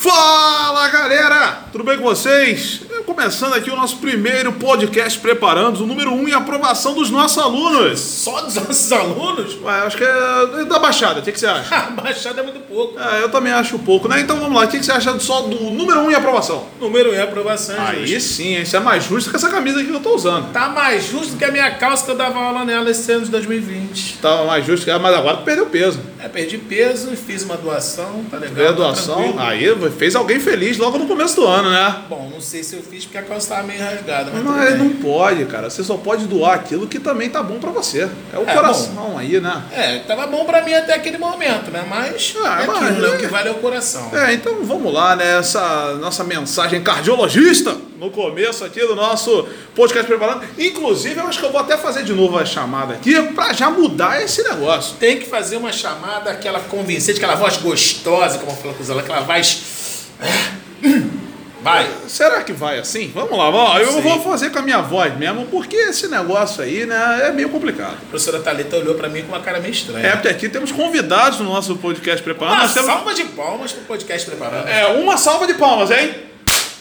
Fala galera, tudo bem com vocês? Começando aqui o nosso primeiro podcast Preparando, o número 1 um em aprovação dos nossos alunos. Só dos nossos alunos? Ué, acho que é da Baixada, o que, que você acha? A Baixada é muito pouco. É, eu também acho pouco, né? Então vamos lá, o que, que você acha só do número 1 um em aprovação? Número 1 um em aprovação. Aí justo. sim, isso é mais justo que essa camisa aqui que eu tô usando. Tá mais justo que a minha calça que eu dava aula nela esse ano de 2020. Tá mais justo que mas agora perdeu peso. É, perdi peso e fiz uma doação, tá legal. Veio a tá doação, aí fez alguém feliz logo no começo do ano, né? Bom, não sei se eu fiz porque a calça tava meio rasgada, mas, Mas tudo não pode, cara. Você só pode doar aquilo que também tá bom pra você. É o É, coração aí, né? É, tava bom pra mim até aquele momento, né? Mas Ah, é mas- aquilo, né? O que vale é o coração. É, então vamos lá, né? Essa nossa mensagem cardiologista no começo aqui do nosso podcast preparando. Inclusive, eu acho que eu vou até fazer de novo a chamada aqui pra já mudar esse negócio. Tem que fazer uma chamada, aquela convincente, aquela voz gostosa, como eu falo com os alunos, aquela voz... Vai. Será que vai assim? Vamos lá. Eu Sim. vou fazer com a minha voz mesmo, porque esse negócio aí, né, é meio complicado. A professora Thalita olhou pra mim com uma cara meio estranha. É, porque aqui temos convidados no nosso podcast preparando. Uma Nós temos salva de palmas pro podcast preparando. É, uma salva de palmas, hein?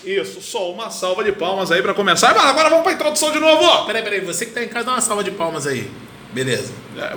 Isso, só uma salva de palmas aí pra começar. Mas agora vamos pra introdução de novo. Peraí, peraí, você que tá em casa, dá uma salva de palmas aí. Beleza.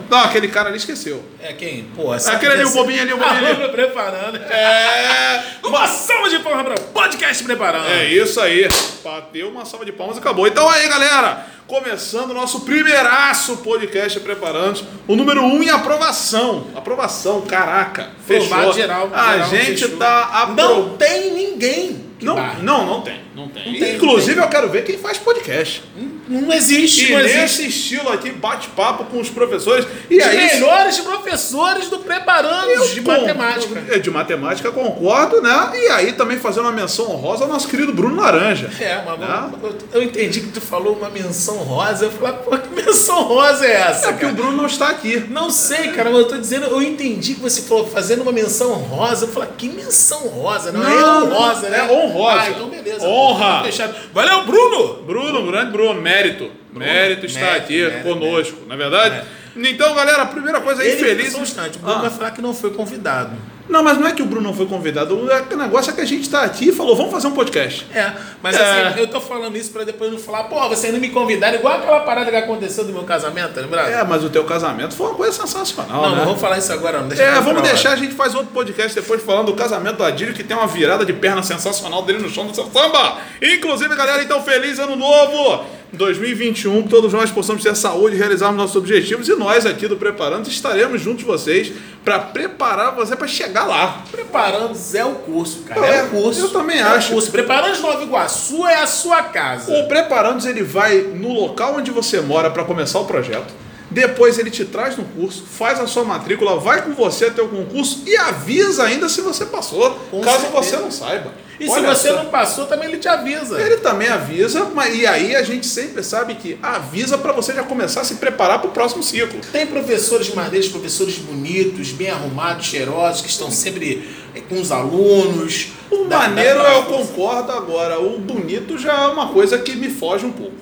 Não, aquele cara ali esqueceu. É quem? Pô, essa Aquele ali, o bobinho ali, o bobinho ali. Aluna preparando. É. Uma salva de palmas para o podcast preparando. É isso aí. Bateu uma salva de palmas e acabou. Então aí, galera. Começando o nosso primeiraço podcast preparando o número 1 um em aprovação. Aprovação, caraca. Fechou. Aprovado geral, A geral, gente fechou. tá apro... Não tem ninguém Não, não, não tem. Não tem. Não tem, Inclusive, não eu quero ver quem faz podcast. Não existe, E não existe. nesse estilo aqui, bate-papo com os professores. E Os aí, melhores professores do preparando de Bom, matemática. é, De matemática, concordo, né? E aí também fazendo uma menção honrosa ao nosso querido Bruno Laranja. É, mas Né? eu, eu entendi que tu falou uma menção rosa. Eu falei, pô, que menção rosa é essa? É cara? o Bruno não está aqui. Não sei, cara, mas eu tô dizendo, eu entendi que você falou fazendo uma menção rosa. Eu falei, que menção rosa? Não, é Não, honrosa, né? é honrosa. Ah, então beleza. Honra. Tá. Valeu, Bruno! Bruno, grande Bruno, mérito. Mérito está mérito, aqui mérito, conosco, não é verdade? Então, galera, a primeira coisa aí, Ele, feliz. só um instante, o Bruno Ah. vai falar que não foi convidado. Não, mas não é que o Bruno não foi convidado. O negócio é que a gente está aqui e falou, vamos fazer um podcast. É, mas É. assim, eu tô falando isso pra depois não falar, pô, vocês não me convidaram, igual aquela parada que aconteceu do meu casamento, tá lembrado? É, mas o teu casamento foi uma coisa sensacional, não, né? não vamos falar isso agora, não. Deixa É, vamos deixar, a gente faz outro podcast depois falando do casamento do Adílio, que tem uma virada de perna sensacional dele no chão do seu samba. Inclusive, galera, então, feliz ano novo! 2021, que todos nós possamos ter saúde e realizarmos nossos objetivos. E nós aqui do Preparando estaremos junto de vocês para preparar você para chegar lá. Preparando é o curso, cara. É, É, o curso. eu também é acho. O curso. Preparando Nova Iguaçu é a sua casa. O Preparandos ele vai no local onde você mora para começar o projeto. Depois ele te traz no curso, faz a sua matrícula, vai com você até o concurso e avisa ainda se você passou, Com caso certeza. você não saiba. E Olha se você só. não passou, também ele te avisa. Ele também avisa, mas e aí a gente sempre sabe que avisa para você já começar a se preparar para o próximo ciclo. Tem professores madeiros, professores bonitos, bem arrumados, cheirosos, que estão sempre com os alunos. O dá maneiro pra- eu concordo agora, o bonito já é uma coisa que me foge um pouco.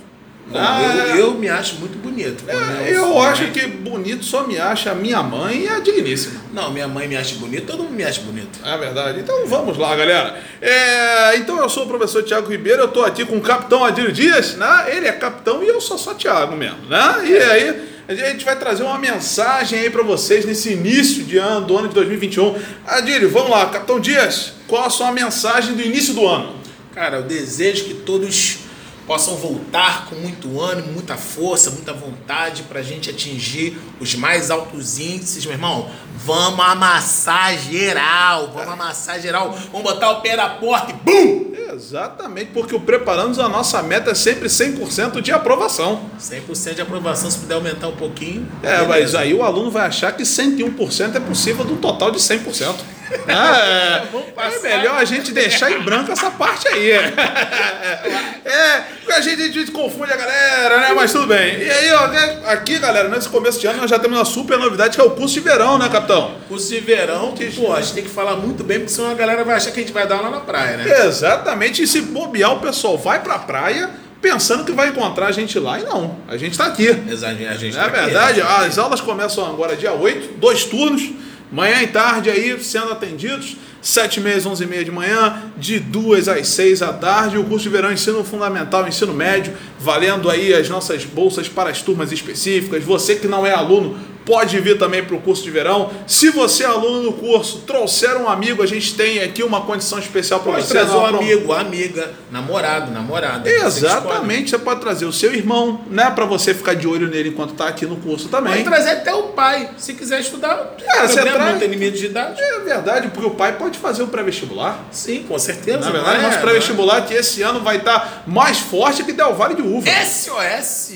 Ah, eu, eu me acho muito bonito. quando é, eu sou acho que bonito só me acha a minha mãe e a digníssima. Não, minha mãe me acha bonito, todo mundo me acha bonito. É verdade. Então vamos lá, galera. É, então eu sou o professor Tiago Ribeiro, eu estou aqui com o capitão Adílio Dias, né? Ele é capitão e eu sou só Tiago mesmo, né? E aí a gente vai trazer uma mensagem aí para vocês nesse início de ano, do ano de 2021. Adílio, vamos lá, capitão Dias, qual a sua mensagem do início do ano? Cara, eu desejo que todos possam voltar com muito ânimo, muita força, muita vontade para a gente atingir os mais altos índices, meu irmão. Vamos amassar geral, vamos amassar geral. Vamos botar o pé na porta e BUM! Exatamente, porque o Preparando a nossa meta é sempre 100% de aprovação. 100% de aprovação, se puder aumentar um pouquinho. É, mas beleza. aí o aluno vai achar que 100% é possível do total de 100%. É, é melhor a gente deixar em branco essa parte aí. É, porque a gente, a gente confunde a galera, né? Mas tudo bem. E aí, ó, né, aqui, galera, nesse começo de ano nós já temos uma super novidade que é o curso de verão, né, capitão? Curso de verão, que, pô, a gente tem que falar muito bem, porque senão a galera vai achar que a gente vai dar lá na praia, né? Exatamente, e se bobear, o pessoal vai pra praia pensando que vai encontrar a gente lá e não. A gente tá aqui. Exato, a gente Não é tá aqui, verdade? né? As aulas começam agora dia 8, dois turnos, manhã e tarde aí sendo atendidos. 7 meses, 11 e meia de manhã, de 2 às 6 da tarde. O curso de verão ensino fundamental, ensino médio, valendo aí as nossas bolsas para as turmas específicas. Você que não é aluno, pode vir também para o curso de verão. Se você é aluno no curso, trouxer um amigo, a gente tem aqui uma condição especial para você. trazer um amigo, amiga, namorado, namorada. Exatamente, você pode trazer o seu irmão, né, para você ficar de olho nele enquanto tá aqui no curso também. Pode trazer até o pai, se quiser estudar. Cara, você traz- Não tem limite de idade. É verdade, porque o pai pode fazer o pré-vestibular. Sim, com certeza. Na verdade, é, nosso pré-vestibular que esse ano vai estar mais forte que Del Vale de Uva. é. SOS.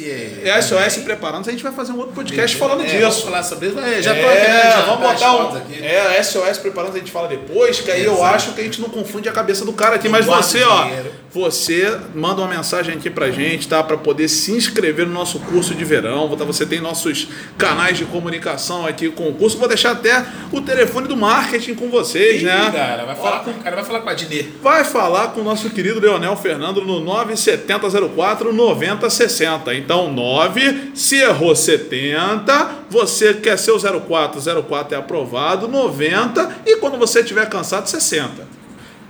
É SOS preparando, a gente vai fazer um outro podcast falando É, disso. Vamos falar sobre isso. É, já tô é, querendo adiantar vamos as botar um. aqui. É, SOS preparando, a gente fala depois, que aí eu Exato. acho que a gente não confunde a cabeça do cara aqui. Mas você, ó, dinheiro. você manda uma mensagem aqui pra gente, tá? Pra poder se inscrever no nosso curso de verão. Tá? Você tem nossos canais de comunicação aqui com o curso. Vou deixar até o telefone do marketing com vocês, né? cara, vai falar com o cara, vai falar com a Dinê. vai falar com o nosso querido Leonel Fernando no 9704 9060. Então, 9, se errou 70, você quer ser o 04, 04 é aprovado, 90, e quando você estiver cansado, 60.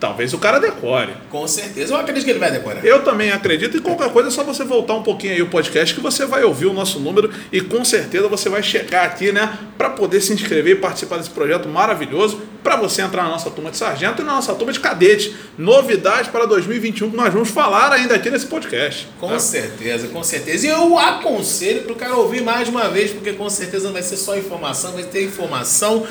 Talvez o cara decore. Com certeza. Eu acredito que ele vai decorar. Eu também acredito, e qualquer coisa é só você voltar um pouquinho aí o podcast que você vai ouvir o nosso número e com certeza você vai checar aqui, né, para poder se inscrever e participar desse projeto maravilhoso, para você entrar na nossa turma de sargento e na nossa turma de cadete. Novidades para 2021 que nós vamos falar ainda aqui nesse podcast. Com tá? certeza, com certeza. E eu aconselho para o cara ouvir mais uma vez, porque com certeza não vai ser só informação, vai ter informação,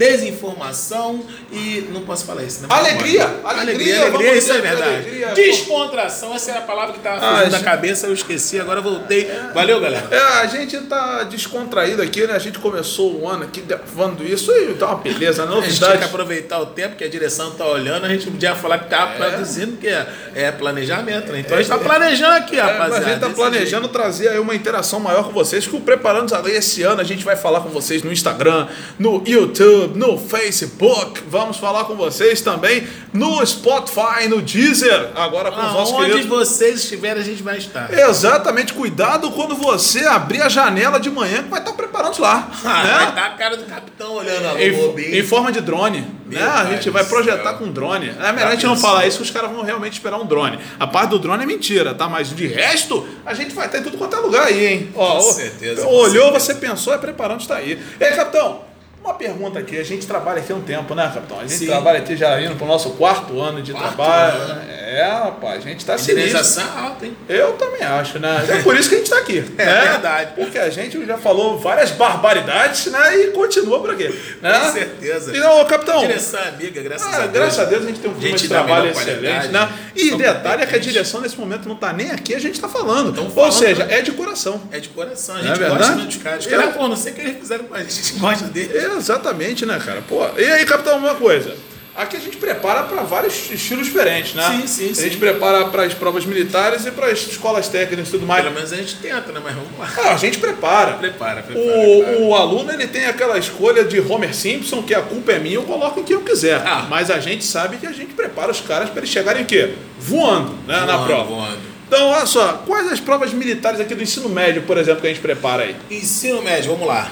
desinformação e não posso falar isso, né? Alegria, alegria, alegria, alegria, vamos isso é dizer que verdade. alegria- Descontração, essa era a palavra que estava Ah, fugindo da gente. cabeça, eu esqueci, agora voltei. Valeu, galera. É, a gente tá descontraído aqui, né? A gente começou o ano aqui gravando isso e tá uma beleza, A gente tinha que novidade. aproveitar o tempo que a direção tá olhando, a gente podia falar que tá produzindo, que é, é planejamento, né? Então a gente tá planejando aqui, É, rapaziada. a gente tá planejando trazer aí uma interação maior com vocês, que o Preparando esse ano a gente vai falar com vocês no Instagram, no YouTube, no Facebook, vamos falar com vocês também no Spotify, no Deezer, agora com os nossos Aonde queridos. vocês estiverem, a gente vai estar. Exatamente, cuidado quando você abrir a janela de manhã que vai estar preparando lá. Ah, né? Vai estar a cara do capitão olhando a Em, em forma de drone. Meu Né? A gente vai céu. projetar com drone. É melhor a gente não falar isso que os caras vão realmente esperar um drone. A parte do drone é mentira, tá? Mas de resto, a gente vai estar em tudo quanto é lugar aí, hein? Ó, Com certeza, Olhou, você pensou, é preparando, está aí. E aí, capitão? Uma pergunta aqui, a gente trabalha aqui há um tempo, né, capitão? A gente Sim. trabalha aqui já indo pro nosso quarto ano de Quarto trabalho. ano. É, rapaz, a gente tá sinistro. Indenização alta, hein? Eu também acho, né? É por isso que a gente tá aqui. É né? verdade. Porque a gente já falou várias barbaridades, né? E continua por aqui. Né? Com certeza. Então, capitão. Direção amiga, graças ah, a Deus. graças a Deus a gente tem um clima de trabalho excelente, qualidade, né? E detalhe é que a direção nesse momento não tá nem aqui, a gente tá falando. Tão Ou falando, seja, né? é de coração. É de coração, a Não gente é gosta dos caras. Os Eu- caras, pô, não sei o que eles fizeram com a gente, a gente gosta deles. Exatamente, né, cara? Pô, e aí, capitão, uma coisa. Aqui a gente prepara para vários estilos diferentes, né? Sim, sim, A sim. gente prepara para as provas militares e para as escolas técnicas e tudo mais. Pelo menos a gente tenta, né? Mas vamos lá. Ah, a gente prepara. Prepara, prepara. prepara. O, o aluno ele tem aquela escolha de Homer Simpson, que a culpa é minha, eu coloco em quem eu quiser. Ah. Mas a gente sabe que a gente prepara os caras para eles chegarem o quê? Voando, né, na Voando, prova. voando. Então, olha só, quais as provas militares aqui do ensino médio, por exemplo, que a gente prepara aí? Ensino médio, vamos lá.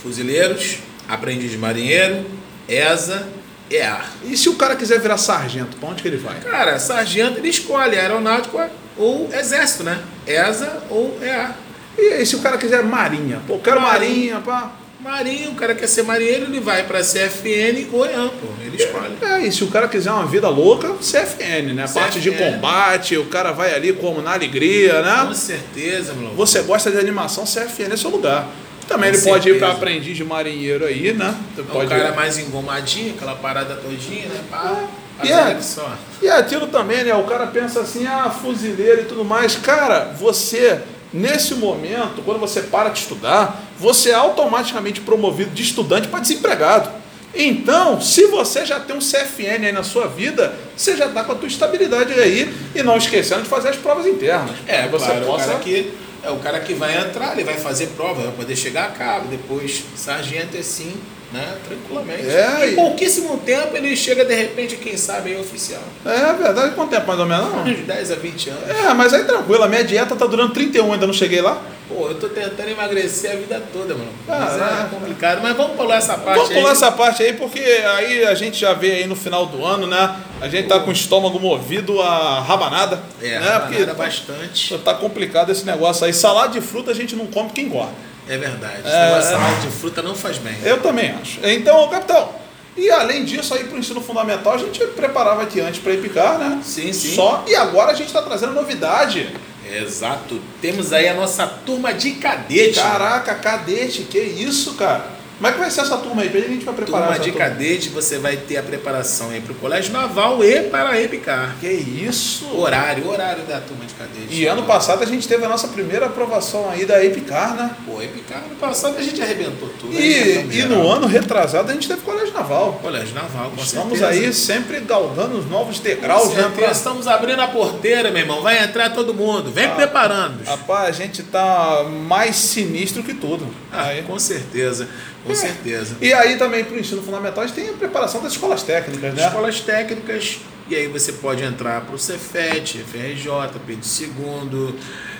Fuzileiros, aprendiz de marinheiro, ESA, EAR. E se o cara quiser virar sargento, pra onde que ele vai? Cara, sargento ele escolhe aeronáutico ou exército, né? ESA ou EAR. E aí, se o cara quiser marinha? Pô, quero Marinha. marinha, pá. Marinho, o cara quer ser marinheiro, ele vai pra CFN ou EAM, pô. Ele escolhe. É, e se o cara quiser uma vida louca, CFN, né? Parte de CFN. combate, o cara vai ali como na alegria, né? Com certeza, meu. Você gosta de animação, CFN é seu lugar. Também Com ele pode ir para certeza. aprendiz de marinheiro aí, né? Você É o cara mais engomadinho, aquela parada todinha, né? Pá, E é- aqui só. E aquilo também, né? O cara pensa assim, ah, fuzileiro e tudo mais. Cara, você, nesse momento, quando você para de estudar, você é automaticamente promovido de estudante para desempregado. Então, se você já tem um CFN aí na sua vida, você já está com a tua estabilidade aí e não esquecendo de fazer as provas internas. É, você claro, possa... o cara que é o cara que vai entrar, ele vai fazer prova, vai poder chegar a cabo, depois sargento é sim né? Tranquilamente. É, em e- pouquíssimo tempo ele chega de repente, quem sabe, aí oficial. É verdade, quanto tempo mais ou menos? Não? Uns 10 a 20 anos. É, mas aí tranquilo, a minha dieta tá durando 31, ainda não cheguei lá. Pô, eu tô tentando emagrecer a vida toda, mano. Mas é complicado. Mas vamos pular essa parte Vamos aí. pular essa parte aí, porque aí a gente já vê aí no final do ano, né? A gente tá com o estômago movido a rabanada. É, né? porque bastante. tá complicado esse negócio aí. Salada de fruta a gente não come que engorda. É verdade. É, negócio de é. salada de fruta não faz bem. Eu também acho. Então, capitão, e além disso aí pro ensino fundamental, a gente preparava aqui antes para picar, né? Sim, sim. Só, e agora a gente tá trazendo novidade. Exato. Temos aí a nossa turma de cadete. Caraca, cadete, que isso, cara? Como é que vai ser essa turma aí? Pra gente vai preparar Turma de turma. cadete, você vai ter a preparação aí para o Colégio Naval e para a EPICAR. Que isso? Horário, horário da turma de cadete. E ano passado a gente teve a nossa primeira aprovação aí da Epicar, né? Pô, EPICAR, ano passado a gente arrebentou tudo. E, e no ano retrasado a gente teve colégio naval. Colégio Naval, com Estamos certeza. aí sempre galgando os novos Com degraus, né? certeza. Estamos abrindo a porteira, meu irmão. Vai entrar todo mundo. Vem Ah. preparando. Rapaz, a gente tá mais sinistro que tudo. Ah, Aí. com certeza, com certeza. E aí também pro ensino fundamental a gente tem a preparação das escolas técnicas, né? Escolas técnicas, e aí você pode entrar para o Cefet, FRJ, Pedro II,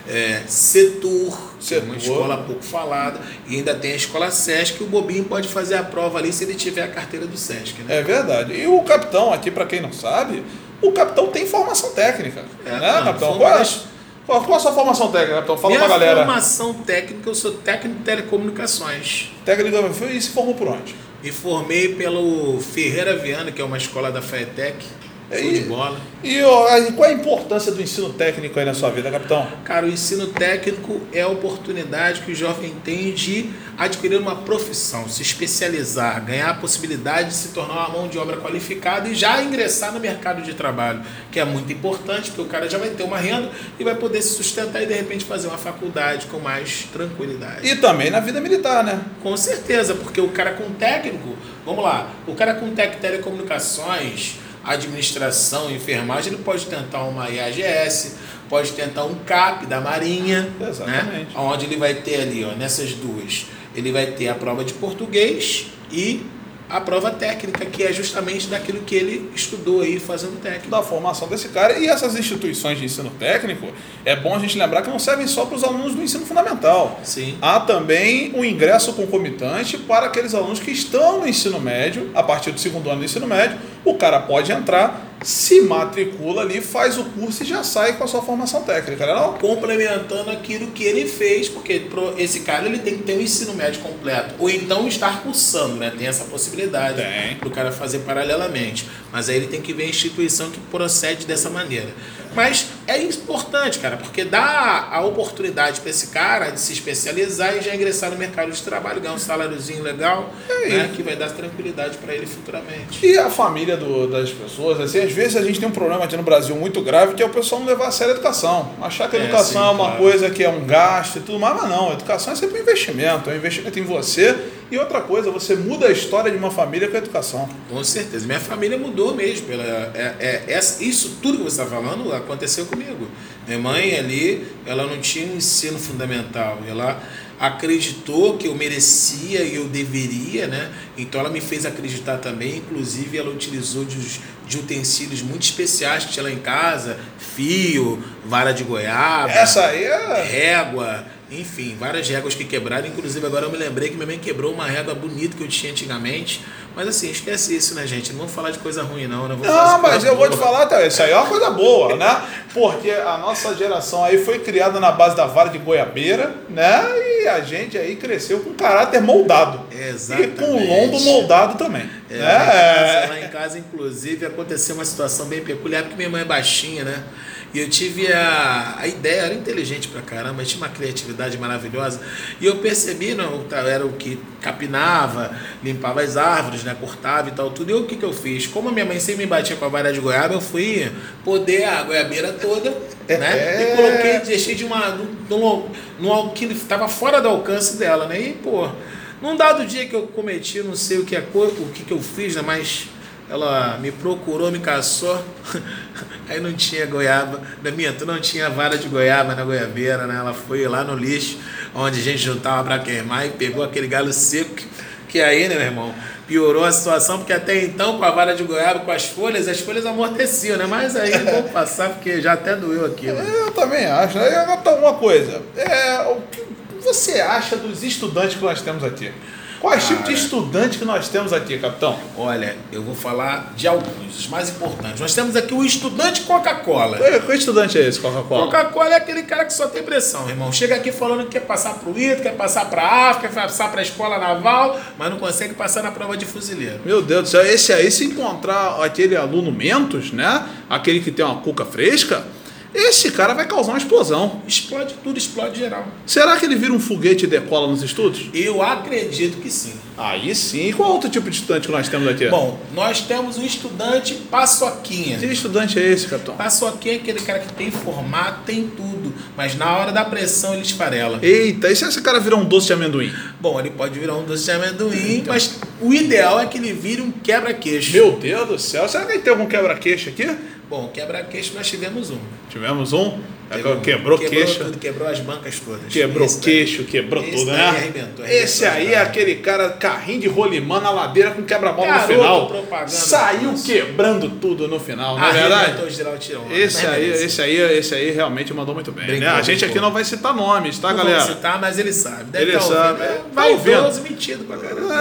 é, Setur, que é uma Setur. escola pouco falada, e ainda tem a escola Sesc, o Bobinho pode fazer a prova ali se ele tiver a carteira do Sesc, né? É verdade. E o capitão aqui, para quem não sabe, o capitão tem formação técnica. É, né, não, capitão? Qual é, qual, a sua formação técnica, capitão? Fala Minha pra galera. formação técnica, eu sou técnico de telecomunicações. Técnica e se formou por onde? Me formei pelo Ferreira Viana, que é uma escola da FAETEC, show E- de bola. E aí, qual a importância do ensino técnico aí na sua vida, capitão? Cara, o ensino técnico é a oportunidade que o jovem tem de adquirir uma profissão, se especializar, ganhar a possibilidade de se tornar uma mão de obra qualificada e já ingressar no mercado de trabalho, que é muito importante, porque o cara já vai ter uma renda e vai poder se sustentar e de repente fazer uma faculdade com mais tranquilidade. E também na vida militar, né? Com certeza, porque o cara com técnico, vamos lá, o cara com tec telecomunicações, administração, enfermagem, ele pode tentar uma IAGS, pode tentar um CAP da Marinha, Exatamente. né? onde ele vai ter ali, ó, nessas duas, ele vai ter a prova de português e a prova técnica, que é justamente daquilo que ele estudou aí fazendo técnico. Da formação desse cara. E essas instituições de ensino técnico, é bom a gente lembrar que não servem só para os alunos do ensino fundamental. Sim. Há também o ingresso concomitante para aqueles alunos que estão no ensino médio, a partir do segundo ano do ensino médio, o cara pode entrar, se matricula ali, faz o curso e já sai com a sua formação técnica, né não? complementando aquilo que ele fez, porque esse cara ele tem que ter um ensino médio completo, ou então estar cursando, né? Tem essa possibilidade Tem. do cara fazer paralelamente. Mas aí ele tem que ver a instituição que procede dessa maneira. Mas é importante, cara, porque dá a oportunidade para esse cara de se especializar e já ingressar no mercado de trabalho, ganhar um saláriozinho legal, É né? Que vai dar tranquilidade para ele futuramente. E a família do- das pessoas, assim, às vezes a gente tem um problema aqui no Brasil muito grave, que é o pessoal não levar a sério a educação. Achar que a É, educação sim, é uma claro. coisa que é um gasto e tudo mais, mas não. A educação é sempre um investimento, é um investimento em você. E outra coisa, você muda a história de uma família com a educação. Com certeza. Minha família mudou mesmo. Pela, é, é, essa- isso tudo que você está falando aconteceu comigo. Minha mãe ali, ela não tinha um ensino fundamental. Ela acreditou que eu merecia e eu deveria, né? Então ela me fez acreditar também. Inclusive, ela utilizou de, de utensílios muito especiais que tinha lá em casa: fio, vara de goiaba Essa aí é. régua, enfim, várias réguas que quebraram. Inclusive, agora eu me lembrei que minha mãe quebrou uma régua bonita que eu tinha antigamente. Mas assim, esquece isso, né, gente? Não vamos falar de coisa ruim, não. né? Não, de mas eu vou te boa. falar, tá, isso aí é uma coisa boa, né? Porque a nossa geração aí foi criada na base da vara de goiabeira, né? E a gente aí cresceu com caráter moldado. Exatamente. E com o lombo moldado também. É, né? lá, lá em casa, inclusive, aconteceu uma situação bem peculiar, porque minha mãe é baixinha, né? E eu tive a, a ideia, era inteligente pra caramba, tinha uma criatividade maravilhosa. E eu percebi, não, tá, era o que capinava, limpava as árvores, né? Cortava e tal, tudo. E o que, que eu fiz? Como a minha mãe sempre me batia com a vara de goiaba, eu fui poder a goiabeira toda, né? É. E coloquei, deixei de uma. num, num, que estava fora do alcance dela, né? E, pô, num dado dia que eu cometi, não sei o que, é, co- o que, que eu fiz, né? Mas ela me procurou, me caçou. Aí não tinha goiaba. Da minha, tu não tinha vara de goiaba na goiabeira, né? Ela foi lá no lixo, onde a gente juntava para queimar e pegou aquele galho seco que- aí, né, meu irmão, piorou a situação, porque até então, com a vara de goiaba, com as folhas, as folhas amorteciam, né? Mas aí vamos passar, porque já até doeu aqui. Né? Eu também acho. Aí, Agora, tá uma coisa. É, o que você acha dos estudantes que nós temos aqui? Quais tipos de estudante que nós temos aqui, capitão? Olha, eu vou falar de alguns, os mais importantes. Nós temos aqui o estudante Coca-Cola. Qual qual estudante é esse, Coca-Cola? Coca-Cola é aquele cara que só tem pressão, irmão. Chega aqui falando que quer passar pro ITA, quer passar pra África, quer passar pra escola naval, mas não consegue passar na prova de fuzileiro. Meu Deus do céu, esse aí, se encontrar aquele aluno Mentos, né? Aquele que tem uma cuca fresca, esse cara vai causar uma explosão. Explode tudo, explode geral. Será que ele vira um foguete e decola nos estudos? Eu acredito que sim. Aí sim. E qual outro tipo de estudante que nós temos aqui? Bom, nós temos o estudante Paçoquinha. que estudante é esse, capitão? Paçoquinha é aquele cara que tem formato, tem tudo, mas na hora da pressão ele esfarela. Eita, e se esse cara virar um doce de amendoim? Bom, ele pode virar um doce de amendoim, mas o ideal é que ele vire um quebra-queixo. Meu Deus do céu, será que ele tem algum quebra-queixo aqui? Bom, quebra-queixo nós tivemos um. Tivemos um. Teve um. Quebrou, queixo. tudo, quebrou as bancas todas. Quebrou Esse daí- queixo, quebrou esse tudo, daí né? arrebentou, arrebentou Esse aí é aquele cara, carrinho de rolimã na ladeira com quebra-mola no final. Saiu quebrando tudo no final, não é verdade? geral tirão. Esse aí, esse aí, esse aí realmente mandou muito bem. Brincou, né? A gente brincou. aqui não vai citar nomes, tá, Não galera? vamos citar, mas ele sabe. Deve Ele tá sabe. É, Tá ouvindo. metido pra caramba.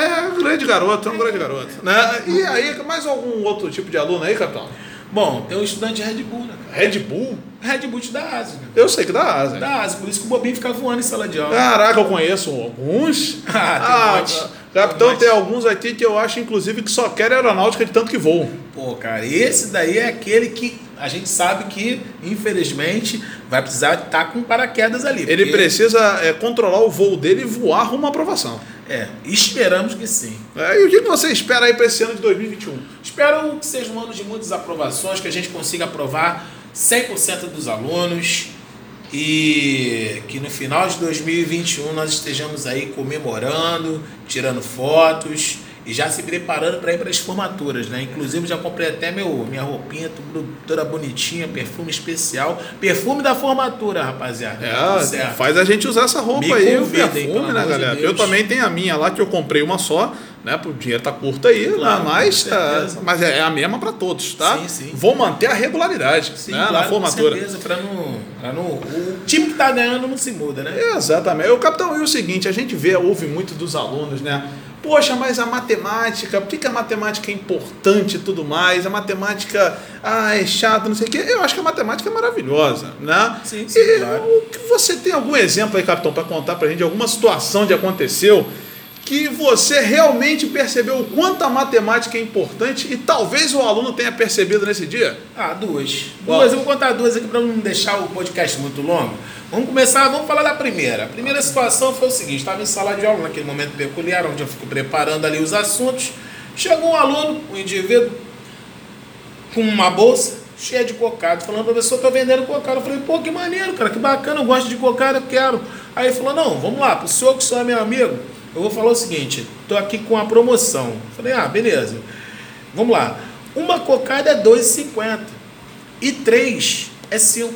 É, é um grande garoto, é um grande garoto. Né? E aí, mais algum outro tipo de aluno aí, capitão? Bom, tem um estudante de Red Bull, né, cara? Red Bull? Red Bull te dá asa, né? Eu sei que dá asa. Dá asa, por isso que o Bobinho fica voando em sala de aula. Caraca, eu conheço alguns. Ah, tem um monte. Capitão, Tem um alguns aqui que eu acho, inclusive, que só querem aeronáutica de tanto que voam. Pô, cara, esse daí é aquele que a gente sabe que, infelizmente, vai precisar estar com paraquedas ali. Ele porque- precisa é, controlar o voo dele e voar rumo à aprovação. É, esperamos que sim. É, e o que que você espera aí para esse ano de 2021? Espero que seja um ano de muitas aprovações, que a gente consiga aprovar 100% dos alunos e que no final de 2021 nós estejamos aí comemorando, tirando fotos e já se preparando para ir para as formaturas, né? Inclusive já comprei até meu minha roupinha tudo, toda bonitinha, perfume especial, perfume da formatura, rapaziada. Tá É, certo. faz a gente usar essa roupa Me aí, o convidem, perfume, pelo né, de galera? Eu também tenho a minha lá que eu comprei uma só, né? O dinheiro tá curto aí, Claro, né, mas, com certeza. é, mas é a mesma para todos, tá? Sim, sim. Vou manter a regularidade Sim, né, claro, na formatura. com certeza, para não, pra não o time que tá ganhando não se muda, né? Exatamente. O capitão, e o seguinte, a gente vê, ouve muito dos alunos, né? Poxa, mas a matemática, por que, que a matemática é importante e tudo mais? A matemática, ah, é chato, não sei o quê. Eu acho que a matemática é maravilhosa, né? Sim, sim, e claro. você tem algum exemplo aí, capitão, para contar pra gente de alguma situação que aconteceu que você realmente percebeu o quanto a matemática é importante e talvez o aluno tenha percebido nesse dia? Ah, duas. Qual? Duas, eu vou contar duas aqui para não deixar o podcast muito longo. Vamos começar, vamos falar da primeira. A primeira situação foi o seguinte: estava em sala de aula, naquele momento peculiar, onde eu fico preparando ali os assuntos. Chegou um aluno, um indivíduo, com uma bolsa cheia de cocada, falando, professor, tô vendendo cocada. Eu falei, pô, que maneiro, cara, que bacana, eu gosto de cocada, eu quero. Aí ele falou, não, vamos lá, pro senhor que o senhor é meu amigo, eu vou falar o seguinte, tô aqui com a promoção. Falei, ah, beleza. Vamos lá. Uma cocada é R$ 2,50 e três é 5.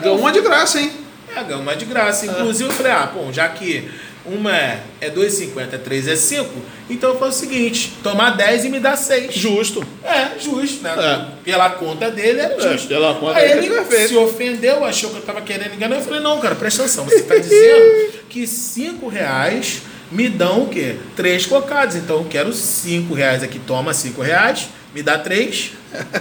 Ganhou uma de graça, hein? É, ganhou uma de graça. Inclusive, eu falei, ah, bom, já que uma é é 2,50, três é 5, então eu faço o seguinte, tomar 10 e me dá 6. Justo. É, justo, né? É. Pela conta dele é justo. pela conta Aí dele ele é perfeito. se ofendeu, achou que eu tava querendo enganar. Eu falei, não, cara, presta atenção. Você tá dizendo que 5 reais me dão o quê? Três cocadas. Então eu quero 5 reais aqui, toma 5 reais, me dá três.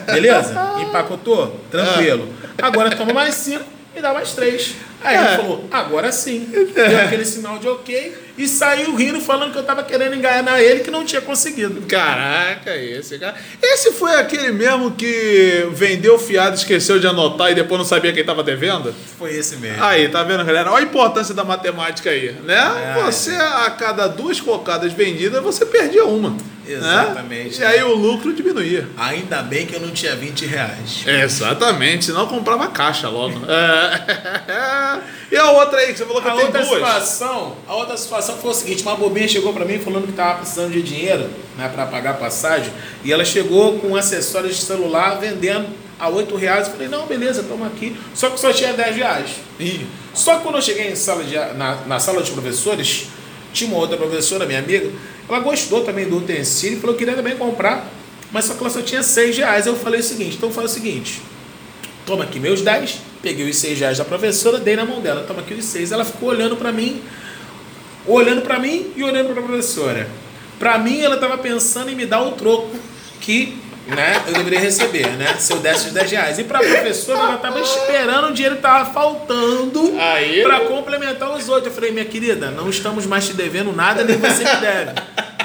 Beleza? Empacotou? Tranquilo. Agora toma mais 5, me dá mais três. Aí É. ele falou, agora sim. Deu aquele sinal de ok e saiu rindo, falando que eu tava querendo enganar ele, que não tinha conseguido. Caraca, esse cara. Esse foi aquele mesmo que vendeu fiado, esqueceu de anotar e depois não sabia quem estava devendo? Foi esse mesmo. Aí, tá vendo, galera? Olha a importância da matemática aí, né? É. Você, a cada duas cocadas vendidas, você perdia uma. né? Exatamente. E aí o lucro diminuía. Ainda bem que eu não tinha 20 reais. Exatamente, senão eu comprava caixa logo. É. E a outra aí, que você falou que A tem outra duas. situação, a outra situação foi o seguinte, uma bobinha chegou pra mim falando que tava precisando de dinheiro, né, para pagar a passagem, e ela chegou com acessórios de celular vendendo a 8 reais. Eu falei, não, beleza, toma aqui. Só que só tinha 10 reais. Só que quando eu cheguei em sala de, na, na sala de professores, tinha uma outra professora, minha amiga, Ela gostou também do utensílio e falou que queria também comprar, mas só que ela só tinha 6 reais. Eu falei o seguinte, então faz o seguinte, toma aqui meus 10, peguei os 6 reais da professora, dei na mão dela, toma aqui os 6. Ela ficou olhando para mim, olhando para mim e olhando para a professora. Para mim, ela estava pensando em me dar o troco que né, eu deveria receber, né? Se eu desse os 10 reais. E para a professora, ela estava esperando o dinheiro que estava faltando para complementar os outros. Eu falei, minha querida, não estamos mais te devendo nada, nem você me deve.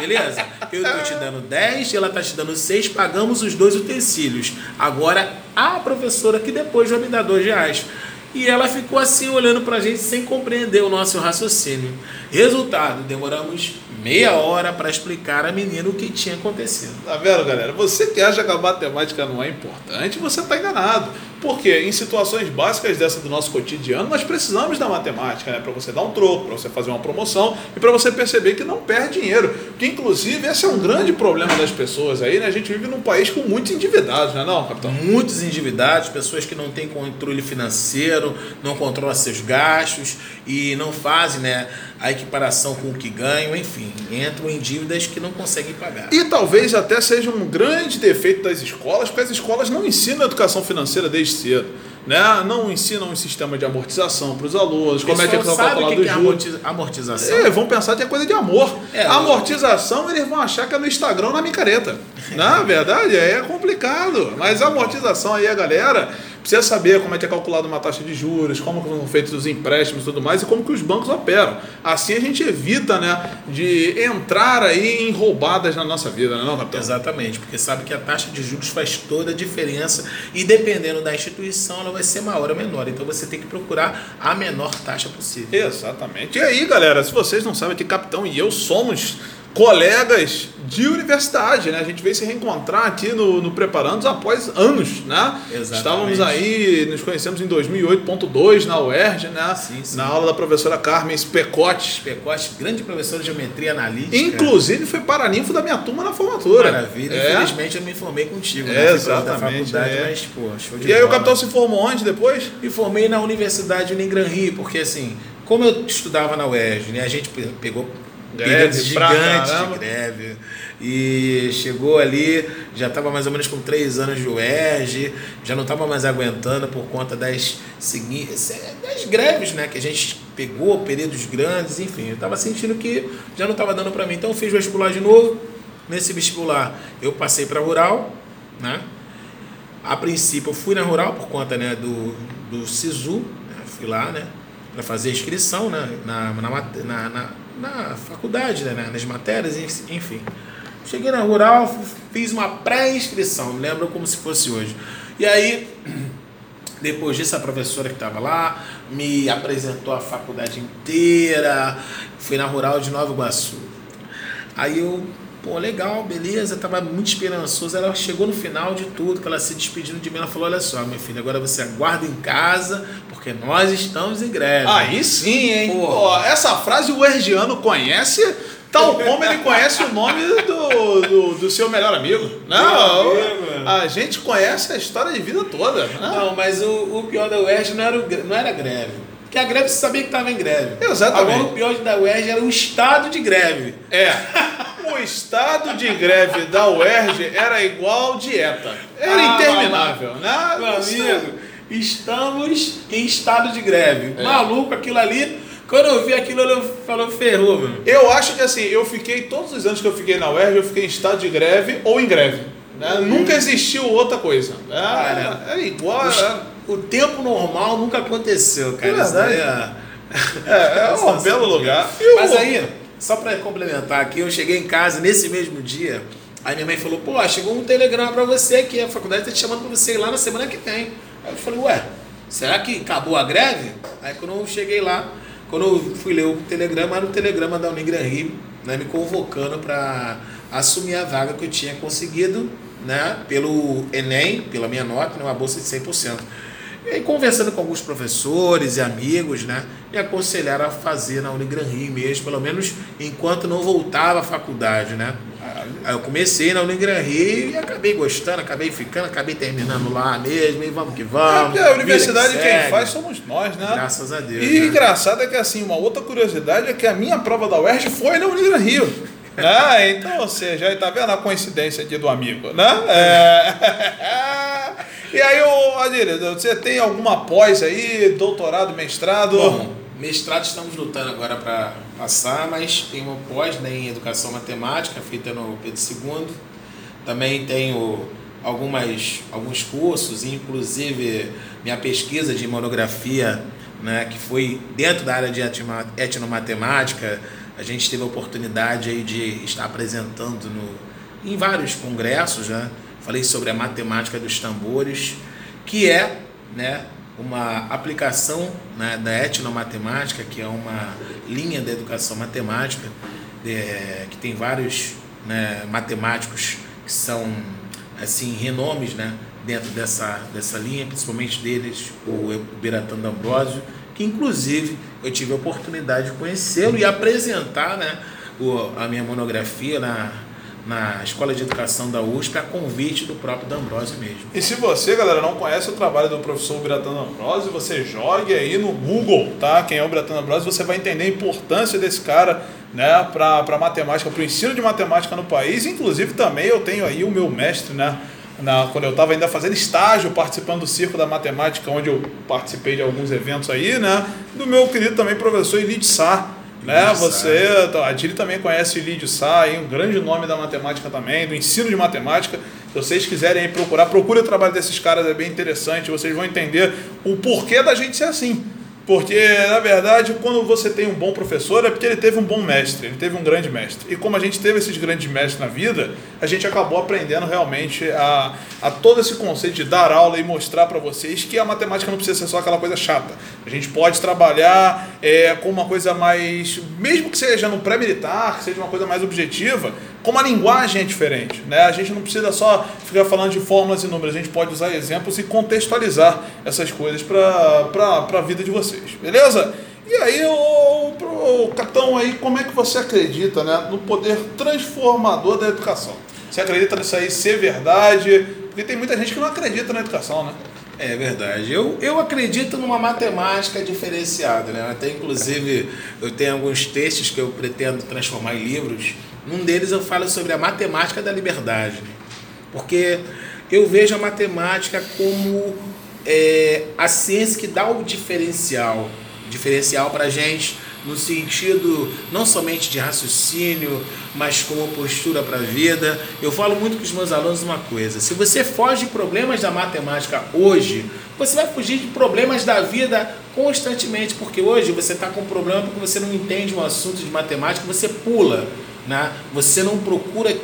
Beleza? Eu estou te dando 10, ela está te dando 6, pagamos os dois utensílios. Agora, a professora que depois vai me dar 2 reais. E ela ficou assim olhando para a gente sem compreender o nosso raciocínio. Resultado, demoramos meia hora para explicar a menina o que tinha acontecido. Tá vendo, galera? Você que acha que a matemática não é importante, você está enganado. Porque em situações básicas dessa do nosso cotidiano, nós precisamos da matemática, né? Para você dar um troco, para você fazer uma promoção e para você perceber que não perde dinheiro. Que inclusive esse é um grande problema das pessoas aí, né? A gente vive num país com muitos endividados, não é não, capitão? Muitos endividados, pessoas que não têm controle financeiro, não controlam seus gastos e não fazem, né? a equiparação com o que ganham, enfim, entram em dívidas que não conseguem pagar. E talvez até seja um grande defeito das escolas, porque as escolas não ensinam educação financeira desde cedo. Né? Não ensinam um sistema de amortização para os alunos, como é que é calculado que, que é amortização? É, vão pensar que é coisa de amor. É, amortização, eles vão achar que é no Instagram, na micareta. Na verdade, é complicado. Mas a amortização aí, a galera precisa saber como é que é calculado uma taxa de juros, como são feitos os empréstimos e tudo mais, e como que os bancos operam. Assim a gente evita né, de entrar aí em roubadas na nossa vida, não é, não, capitão? Exatamente, porque sabe que a taxa de juros faz toda a diferença e dependendo da instituição ela vai ser maior ou menor. Então você tem que procurar a menor taxa possível. Exatamente. E aí, galera, se vocês não sabem que capitão e eu somos colegas de universidade, né? A gente veio se reencontrar aqui no, no Preparandos após anos, né? Exatamente. Estávamos aí, nos conhecemos em 2008.2 na UERJ, né? Sim, sim. Na aula da professora Carmen Specote. Specote, grande professora de geometria analítica. Inclusive foi paraninfo da minha turma na formatura. Maravilha. É. Infelizmente eu me formei contigo, né? É, exatamente. Da é. mas, pô, show de E aí o capitão se formou onde depois? Me formei na Universidade Unigran Rio, porque assim, como eu estudava na UERJ, né? A gente pegou greve gigante de greve. E chegou ali, já estava mais ou menos com três anos de UERJ, já não estava mais aguentando por conta das, das greves né, que a gente pegou, períodos grandes, enfim. Eu estava sentindo que já não estava dando para mim. Então eu fiz vestibular de novo. Nesse vestibular eu passei para rural, né? A princípio eu fui na rural por conta né, do, do SISU, né? fui lá né, para fazer inscrição né, na, na, na, na na faculdade, né, nas matérias, enfim. Cheguei na rural, fiz uma pré-inscrição, me lembro como se fosse hoje. E aí, depois disso, a professora que estava lá me apresentou a faculdade inteira. Fui na rural de Nova Iguaçu. Aí eu, pô, legal, beleza, tava muito esperançoso. Ela chegou no final de tudo, que ela se despedindo de mim, ela falou: Olha só, meu filho, agora você aguarda em casa, porque nós estamos em greve. Aí sim, hein? Pô. Pô, essa frase o Ergiano conhece, tal como ele conhece o nome do, do, do seu melhor amigo. Não, amigo. a gente conhece a história de vida toda. Né? Não, mas o, o pior da UERJ não era, o, não era greve. Porque a greve você sabia que estava em greve. Exatamente. Agora o pior da UERJ era o estado de greve. É. O estado de greve da UERJ era igual dieta. Era ah, interminável, né? Meu amigo, estamos em estado de greve. É. Maluco, aquilo ali. Quando eu vi aquilo, eu falou, ferrou, meu. Eu acho que assim, eu fiquei, todos os anos que eu fiquei na UERJ, eu fiquei em estado de greve ou em greve. Né? Uhum. Nunca existiu outra coisa. É, cara, é igual. O, é... o, tempo normal nunca aconteceu, cara. É, Isso é, é, um belo lugar. Mas aí, só para complementar aqui, eu cheguei em casa nesse mesmo dia. Aí minha mãe falou: pô, chegou um telegrama para você aqui, a faculdade tá te chamando para você ir lá na semana que vem. Aí eu falei, ué, será que acabou a greve? Aí quando eu cheguei lá, quando eu fui ler o telegrama, era o telegrama da Unigran Rio, né, me convocando para assumir a vaga que eu tinha conseguido né, pelo Enem, pela minha nota, né, uma bolsa de 100%. E aí, conversando com alguns professores e amigos, né, me aconselharam a fazer na Unigran Rio mesmo, pelo menos enquanto não voltava à faculdade, né. Aí eu comecei na Unigran Rio e acabei gostando, acabei ficando, acabei terminando lá mesmo, e vamos que vamos. É, a universidade que quem faz somos nós, né? Graças a Deus. E né? engraçado é que assim, uma outra curiosidade é que a minha prova da UERJ foi na Unigran Rio. né? Então, ou seja, aí tá vendo a coincidência aqui do amigo, né? É... e aí, ô, Adílio, você tem alguma pós aí, doutorado, mestrado? Bom, mestrado estamos lutando agora para passar, mas tem uma pós né, em educação matemática feita no Pedro II. Também tenho algumas, alguns cursos, inclusive minha pesquisa de monografia, né, que foi dentro da área de etnomatemática, a gente teve a oportunidade aí de estar apresentando no, em vários congressos, né? Falei sobre a matemática dos tambores, que é, né, uma aplicação né, da etnomatemática, que é uma linha da educação matemática, é, que tem vários né, matemáticos que são assim renomes né, dentro dessa, dessa linha, principalmente deles o Beratão D'Ambrosio, que inclusive eu tive a oportunidade de conhecê-lo e apresentar né, o, a minha monografia na, na Escola de Educação da USP a convite do próprio D'Ambrosio mesmo. E se você, galera, não conhece o trabalho do professor Biratã D'Ambrosio, você jogue aí no Google, tá? Quem é o Biratã D'Ambrosio, você vai entender a importância desse cara né, para matemática, para o ensino de matemática no país. Inclusive também eu tenho aí o meu mestre, né? Na, quando eu estava ainda fazendo estágio, participando do Circo da Matemática, onde eu participei de alguns eventos aí, né? Do meu querido também professor Elide Sá, né? Você, a Dili também conhece o Lídio Sá, um grande nome da matemática também, do ensino de matemática. Se vocês quiserem procurar, procure o trabalho desses caras, é bem interessante. Vocês vão entender o porquê da gente ser assim. Porque, na verdade, quando você tem um bom professor, é porque ele teve um bom mestre, ele teve um grande mestre. E como a gente teve esses grandes mestres na vida, a gente acabou aprendendo realmente a, a todo esse conceito de dar aula e mostrar para vocês que a matemática não precisa ser só aquela coisa chata. A gente pode trabalhar é, com uma coisa mais, mesmo que seja no pré-militar, que seja uma coisa mais objetiva, como a linguagem é diferente. Né? A gente não precisa só ficar falando de fórmulas e números, a gente pode usar exemplos e contextualizar essas coisas para a vida de vocês. Beleza? E aí, o, o, capitão, aí, como é que você acredita né, no poder transformador da educação? Você acredita nisso aí ser verdade? Porque tem muita gente que não acredita na educação, né? É verdade. Eu, eu acredito numa matemática diferenciada, né? Até inclusive eu tenho alguns textos que eu pretendo transformar em livros num deles eu falo sobre a matemática da liberdade, porque eu vejo a matemática como é, a ciência que dá o diferencial, diferencial para a gente no sentido não somente de raciocínio, mas como postura para a vida. Eu falo muito com os meus alunos uma coisa: se você foge de problemas da matemática hoje, você vai fugir de problemas da vida constantemente, porque hoje você está com um problema porque você não entende um assunto de matemática, você pula. Né? Você não procura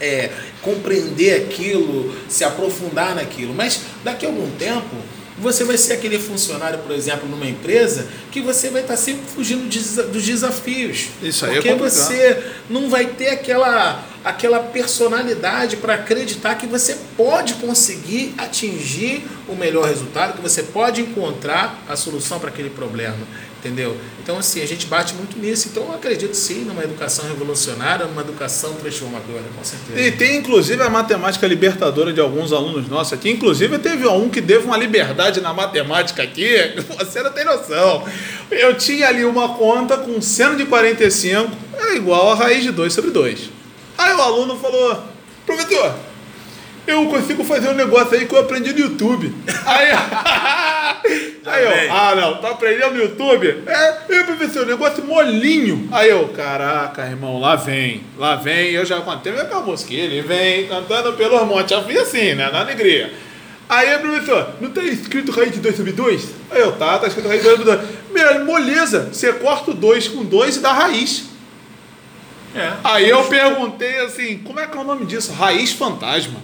é, compreender aquilo, se aprofundar naquilo, mas daqui a algum tempo você vai ser aquele funcionário, por exemplo, numa empresa, que você vai estar sempre fugindo dos desafios. Isso aí porque é você não vai ter aquela, aquela personalidade para acreditar que você pode conseguir atingir o melhor resultado, que você pode encontrar a solução para aquele problema. Entendeu? Então, assim, a gente bate muito nisso. Então, eu acredito sim numa educação revolucionária, numa educação transformadora, com certeza. E tem, inclusive, a matemática libertadora de alguns alunos nossos aqui. Inclusive, teve um que teve uma liberdade na matemática aqui, você não tem noção. Eu tinha ali uma conta com seno de 45 é igual a raiz de 2 sobre 2. Aí o aluno falou, professor, eu consigo fazer um negócio aí que eu aprendi no YouTube. Aí, aí eu, ah não, tá aprendendo no YouTube? É, eu professor, negócio molinho. Aí eu, caraca, irmão, lá vem, lá vem. Eu já contei meu que ele vem cantando pelo monte. Já fui assim, né, na alegria. Aí, professor, não tá escrito raiz de 2 sobre 2? Aí eu, tá, tá escrito raiz de 2 sobre 2. Meu, moleza, você corta o 2 com 2 e dá raiz. É. Aí eu perguntei assim, como é que é o nome disso? Raiz fantasma.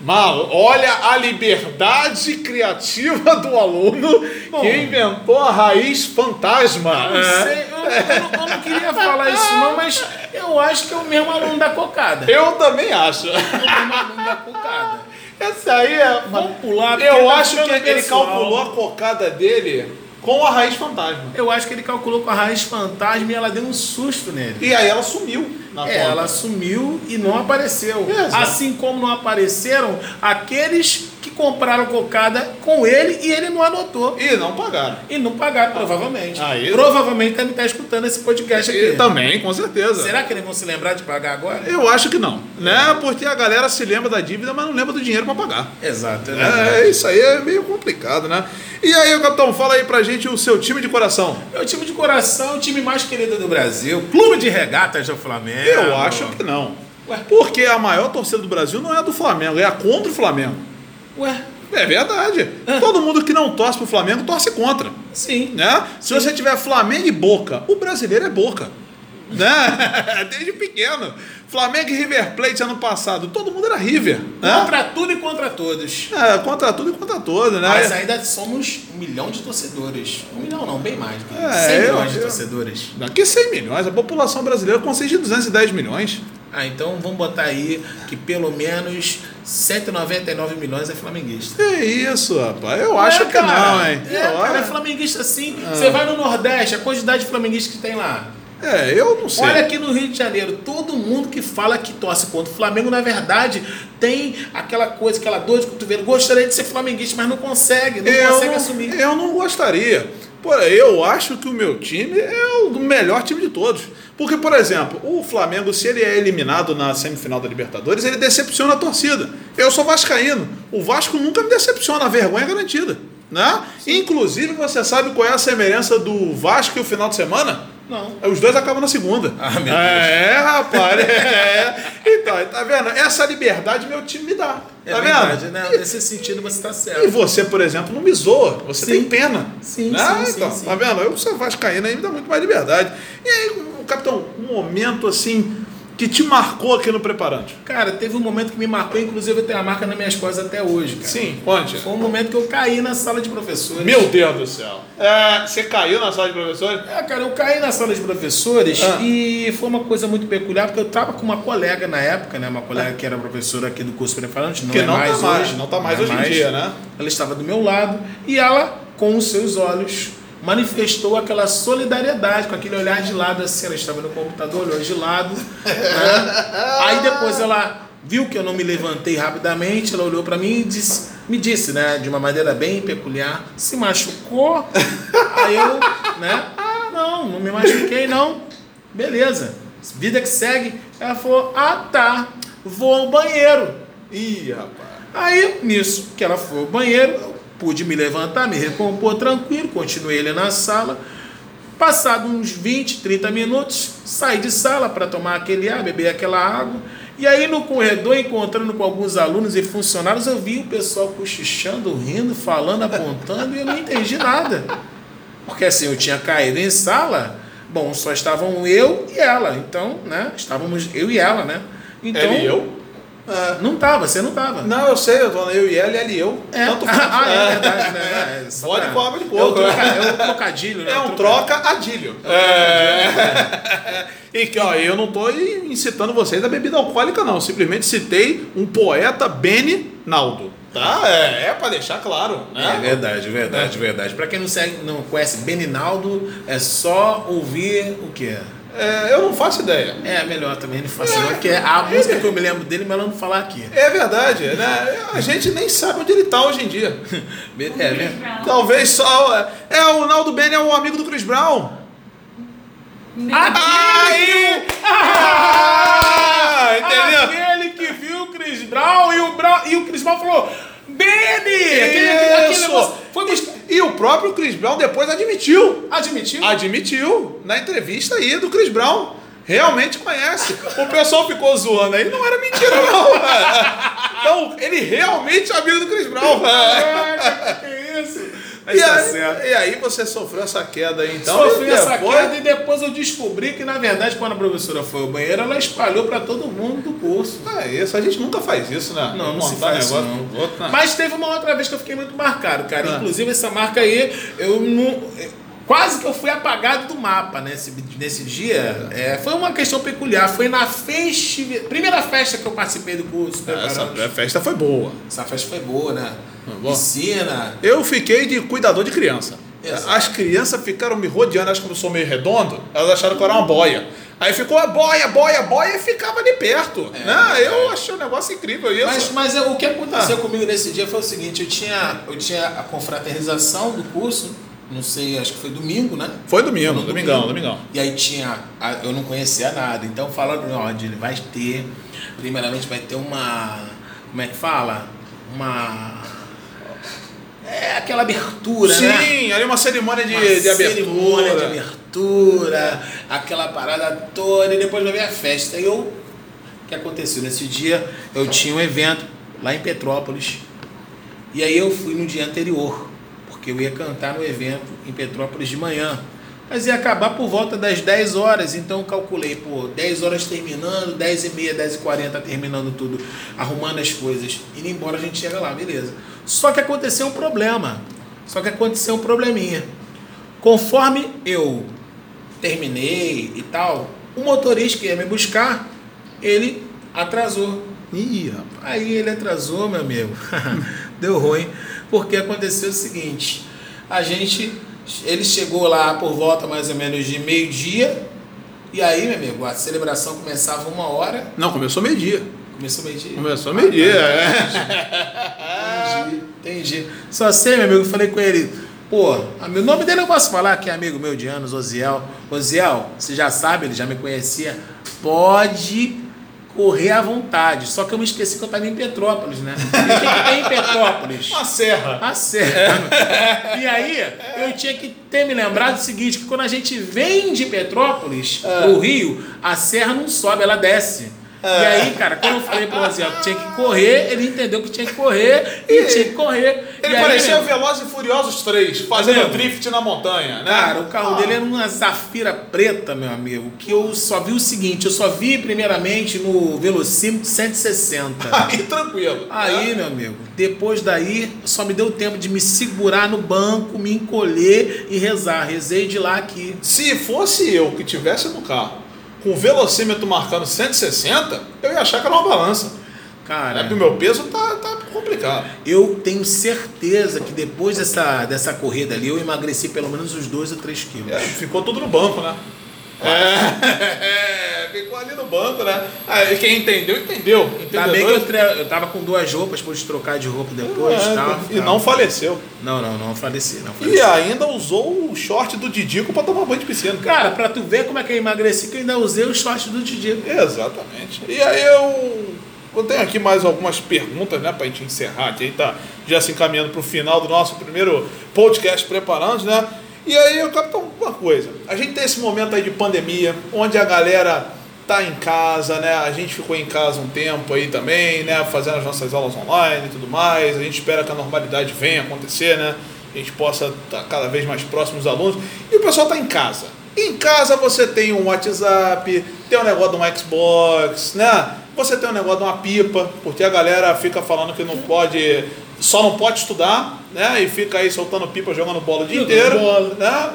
Mal, olha a liberdade criativa do aluno Bom, que inventou a raiz fantasma. Eu não, é. sei, eu, eu, eu não queria falar isso não, mas eu acho que é o mesmo aluno da cocada. Eu também acho. É o mesmo aluno da cocada. Essa aí é. Vamos pular. Eu tá acho que ele calculou a cocada dele com a raiz fantasma. Eu acho que ele calculou com a raiz fantasma e ela deu um susto nele. E aí ela sumiu. Na é, ela sumiu e não apareceu. Assim como não apareceram aqueles que compraram cocada com ele e ele não anotou. E não pagaram. E não pagaram, provavelmente. Aí- Provavelmente deve estar escutando esse podcast aqui. E também, com certeza. Será que eles vão se lembrar de pagar agora? Eu acho que não, né? Porque a galera se lembra da dívida, mas não lembra do dinheiro pra pagar. Exato. né? É, isso aí é meio complicado, né? E aí, capitão, fala aí pra gente o seu time de coração. Meu time de coração, o time mais querido do Brasil, Clube de Regatas do Flamengo. Eu acho que não. Ué? Porque a maior torcida do Brasil não é a do Flamengo, é a contra o Flamengo. Ué, É verdade. Ah. Todo mundo que não torce pro Flamengo torce contra. sim. Né? Se você tiver Flamengo e Boca, o brasileiro é Boca. Né? Desde pequeno. Flamengo e River Plate ano passado, todo mundo era River. Né? Contra tudo e contra todos. É, contra tudo e contra todos, né? Mas ainda somos um milhão de torcedores. Um milhão não, bem mais. É, 100 eu- milhões de eu- torcedores. Daqui 100 milhões, a população brasileira consiste de 210 milhões. Ah, então vamos botar aí que pelo menos 199 milhões é flamenguista. Que isso, rapaz? Eu acho É, que não, hein? É, Eu cara, é flamenguista sim. Você vai no Nordeste, a quantidade de flamenguistas que tem lá. É, eu não sei. Olha aqui no Rio de Janeiro, todo mundo que fala que torce contra o Flamengo, na verdade, tem aquela coisa, aquela dor de cotovelo. Gostaria de ser flamenguista, mas não consegue, não eu, consegue não, assumir. eu não gostaria. Pô, eu acho que o meu time é o melhor time de todos. Porque, por exemplo, o Flamengo, se ele é eliminado na semifinal da Libertadores, ele decepciona a torcida. Eu sou vascaíno. O Vasco nunca me decepciona, a vergonha é garantida. Né? Inclusive, você sabe qual é a semelhança do Vasco e o final de semana? Não. Os dois acabam na segunda. Ah, meu Deus. É, rapaz. É. Então, tá vendo? Essa liberdade meu time me dá. É tá verdade, vendo? né? E- Nesse sentido você está e certo. você, por exemplo, não me zoa. Você Sim. tem pena. Sim, né? sim, então, sim. Tá vendo? Eu sou vascaíno aí me dá muito mais liberdade. E aí, capitão, um momento assim que te marcou aqui no Preparante. Cara, teve um momento que me marcou, inclusive eu tenho a marca nas minhas costas até hoje, cara. Sim, conte. Foi um momento que eu caí na sala de professores. Meu Deus do céu. É, você caiu na sala de professores? É, cara, eu caí na sala de professores Ah. e foi uma coisa muito peculiar, porque eu tava com uma colega na época, né? Uma colega que era professora aqui do curso preparante, não Que é não tá mais mais, hoje. não tá mais é hoje em dia, né? Ela estava do meu lado e ela, com os seus olhos, manifestou aquela solidariedade, com aquele olhar de lado assim, ela estava no computador, olhou de lado. né? Aí depois ela viu que eu não me levantei rapidamente, ela olhou para mim e disse, me disse, né, de uma maneira bem peculiar, se machucou? Aí eu, né, não, não me machuquei não. Beleza, vida que segue. Ela falou, ah tá, vou ao banheiro. Ih, rapaz. Aí, nisso que ela foi ao banheiro, pude me levantar, me recompor tranquilo, continuei ali na sala. Passado uns 20, 30 minutos, saí de sala para tomar aquele ar, beber aquela água. E aí no corredor, encontrando com alguns alunos e funcionários, eu vi o pessoal cochichando, rindo, falando, apontando, e eu não entendi nada. Porque assim, eu tinha caído em sala, bom, só estavam eu e ela. Então, né? Estávamos eu e ela, né? Então, Ela e eu? Não tava, você não tava. Não, eu sei, eu tô eu e ela, ela e eu. É. Tanto faz. ah, é verdade, né? É, Pode pra- água de É o, coco, troca, né? é trocadilho, né? É um troca- troca-adilho. É. E que, ó, eu não tô incitando vocês a bebida alcoólica, não. Simplesmente citei um poeta Beni Naldo. Tá? É, é pra deixar claro. É Né? verdade, verdade, verdade. Pra quem não, segue, não conhece Beninaldo, é só ouvir o quê? É, eu não faço ideia. É melhor também, não faço não, porque a música que eu me lembro dele, mas não vou falar aqui. É verdade, né? A gente nem sabe onde ele tá hoje em dia. É, né? Talvez só. É, o Naldo Beni é o amigo do Chris Brown. Aquele, Ah, entendeu? aquele que viu o Chris Brown e o, Brown, e o Chris Brown falou: Aquele, aquele negócio. Foi buscar. E o próprio Chris Brown depois admitiu. Admitiu? Admitiu na entrevista aí do Chris Brown. Realmente conhece. O pessoal ficou zoando aí, não era mentira, não. Então, ele realmente é amigo do Chris Brown. Caraca, que é isso? Mas E tá aí, certo. e aí você sofreu essa queda aí, então. Sofri e essa depois- queda e depois eu descobri que, na verdade, quando a professora foi ao banheiro, ela espalhou pra todo mundo do curso. É isso, a gente nunca faz isso, né? Não, não se faz isso, negócio não. Mas teve uma outra vez que eu fiquei muito marcado, cara. Ah. Inclusive, essa marca aí, eu não. Quase que eu fui apagado do mapa nesse, nesse dia. É, foi uma questão peculiar. Foi na primeira festa que eu participei do curso. Essa preparando. festa foi boa. Essa festa foi boa, né? Bom. Piscina. Eu fiquei de cuidador de criança. Exato. As crianças ficaram me rodeando, acho que eu sou meio redondo, elas acharam que eu era uma boia. Aí ficou a boia, boia, boia e ficava ali perto. É, né? é. Eu achei um negócio incrível isso. Mas, mas o que aconteceu Ah. comigo nesse dia foi o seguinte, eu tinha, eu tinha a confraternização do curso, não sei, acho que foi domingo, né? Foi domingo, No domingão, domingo. domingão. E aí tinha, a- eu não conhecia nada, então falaram, ó, ele vai ter, primeiramente vai ter uma, como é que fala? Uma, é aquela abertura, Sim, né? ali uma cerimônia de, Uma de abertura. cerimônia de abertura, aquela parada toda, e depois vai ver a festa. E eu, o que aconteceu? Nesse dia eu tinha um evento lá em Petrópolis, e aí eu fui no dia anterior, porque eu ia cantar no evento em Petrópolis de manhã. Mas ia acabar por volta das 10 horas, então eu calculei, pô, 10 horas terminando, 10 e meia, 10 e 40 terminando tudo, arrumando as coisas, indo embora a gente chega lá, beleza. Só que aconteceu um problema, só que aconteceu um probleminha. Conforme eu terminei e tal, o motorista que ia me buscar, ele atrasou. Ih, rapaz. Aí ele atrasou, meu amigo. Deu ruim. Porque aconteceu o seguinte: a gente. Ele chegou lá por volta mais ou menos de meio-dia. E aí, meu amigo, a celebração começava uma hora. Não, começou meio-dia. Começou meio-dia? Começou meio-dia, é. Entendi, entendi. Só sei, meu amigo, eu falei com ele, pô, o nome dele eu posso falar, que é amigo meu de anos, Oziel. Oziel, você já sabe, ele já me conhecia. Pode correr à vontade. Só que eu me esqueci que eu estava em Petrópolis, né? E o que, que tem em Petrópolis? Uma serra. A serra. E aí, eu tinha que ter me lembrado do seguinte, que quando a gente vem de Petrópolis pro Rio, a serra não sobe, ela desce. E aí, cara, quando eu falei pro Oziel que tinha que correr, ele entendeu que tinha que correr e tinha que correr. Ele e aí, parecia meu, Velozes e Furiosos 3, fazendo drift na montanha, né? Cara, o carro Ah. dele era uma Zafira preta, meu amigo, que eu só vi o seguinte, eu só vi primeiramente no velocímetro 160. Aí, tranquilo. Aí, meu amigo, depois daí, só me deu tempo de me segurar no banco, me encolher e rezar. Rezei de lá aqui. Se fosse eu que tivesse no carro, com o velocímetro marcando 160, eu ia achar que era uma balança. É Cara, porque o meu peso tá, tá complicado. eu tenho certeza que depois dessa, dessa corrida ali, eu emagreci pelo menos uns 2 ou 3 quilos. É, ficou tudo no banco, né? É, ficou ali no banco, né? Aí quem entendeu, entendeu. Tá bem que eu, tre- eu tava com duas roupas, pude trocar de roupa depois É, tal, e tal. não faleceu. Não, não, não faleci, não faleci. E ainda usou o short do Didico pra tomar banho de piscina. Cara, pra tu ver como é que eu emagreci, que eu ainda usei o short do Didi. Exatamente. E aí eu, eu tenho aqui mais algumas perguntas, né, pra gente encerrar, que aí tá já se encaminhando pro final do nosso primeiro podcast preparando, né? E aí eu capto uma coisa. A gente tem esse momento aí de pandemia, onde a galera tá em casa, né? A gente ficou em casa um tempo aí também, né? Fazendo as nossas aulas online e tudo mais. A gente espera que a normalidade venha acontecer, né? A gente possa estar cada vez mais próximo dos alunos. E o pessoal tá em casa. Em casa você tem um WhatsApp, tem um negócio de um Xbox, né? Você tem um negócio de uma pipa, porque a galera fica falando que não pode, só não pode estudar, né? E fica aí soltando pipa, jogando bola o dia inteiro, bola. né?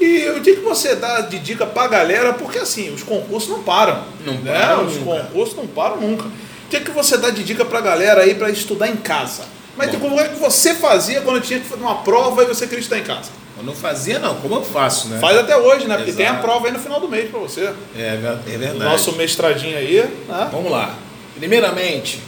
E o que que você dá de dica pra galera? Porque assim, os concursos não param. Não né? param Os nunca. concursos não param nunca. O que que você dá de dica pra galera aí pra estudar em casa? Mas Bom. como é que você fazia quando tinha que fazer uma prova e você queria estudar em casa? Eu não fazia, não. Como eu faço, né? Faz até hoje, né? Porque tem a Exato. prova aí no final do mês pra você. É, ver- é verdade. Nosso mestradinho aí, né? Vamos lá. Primeiramente,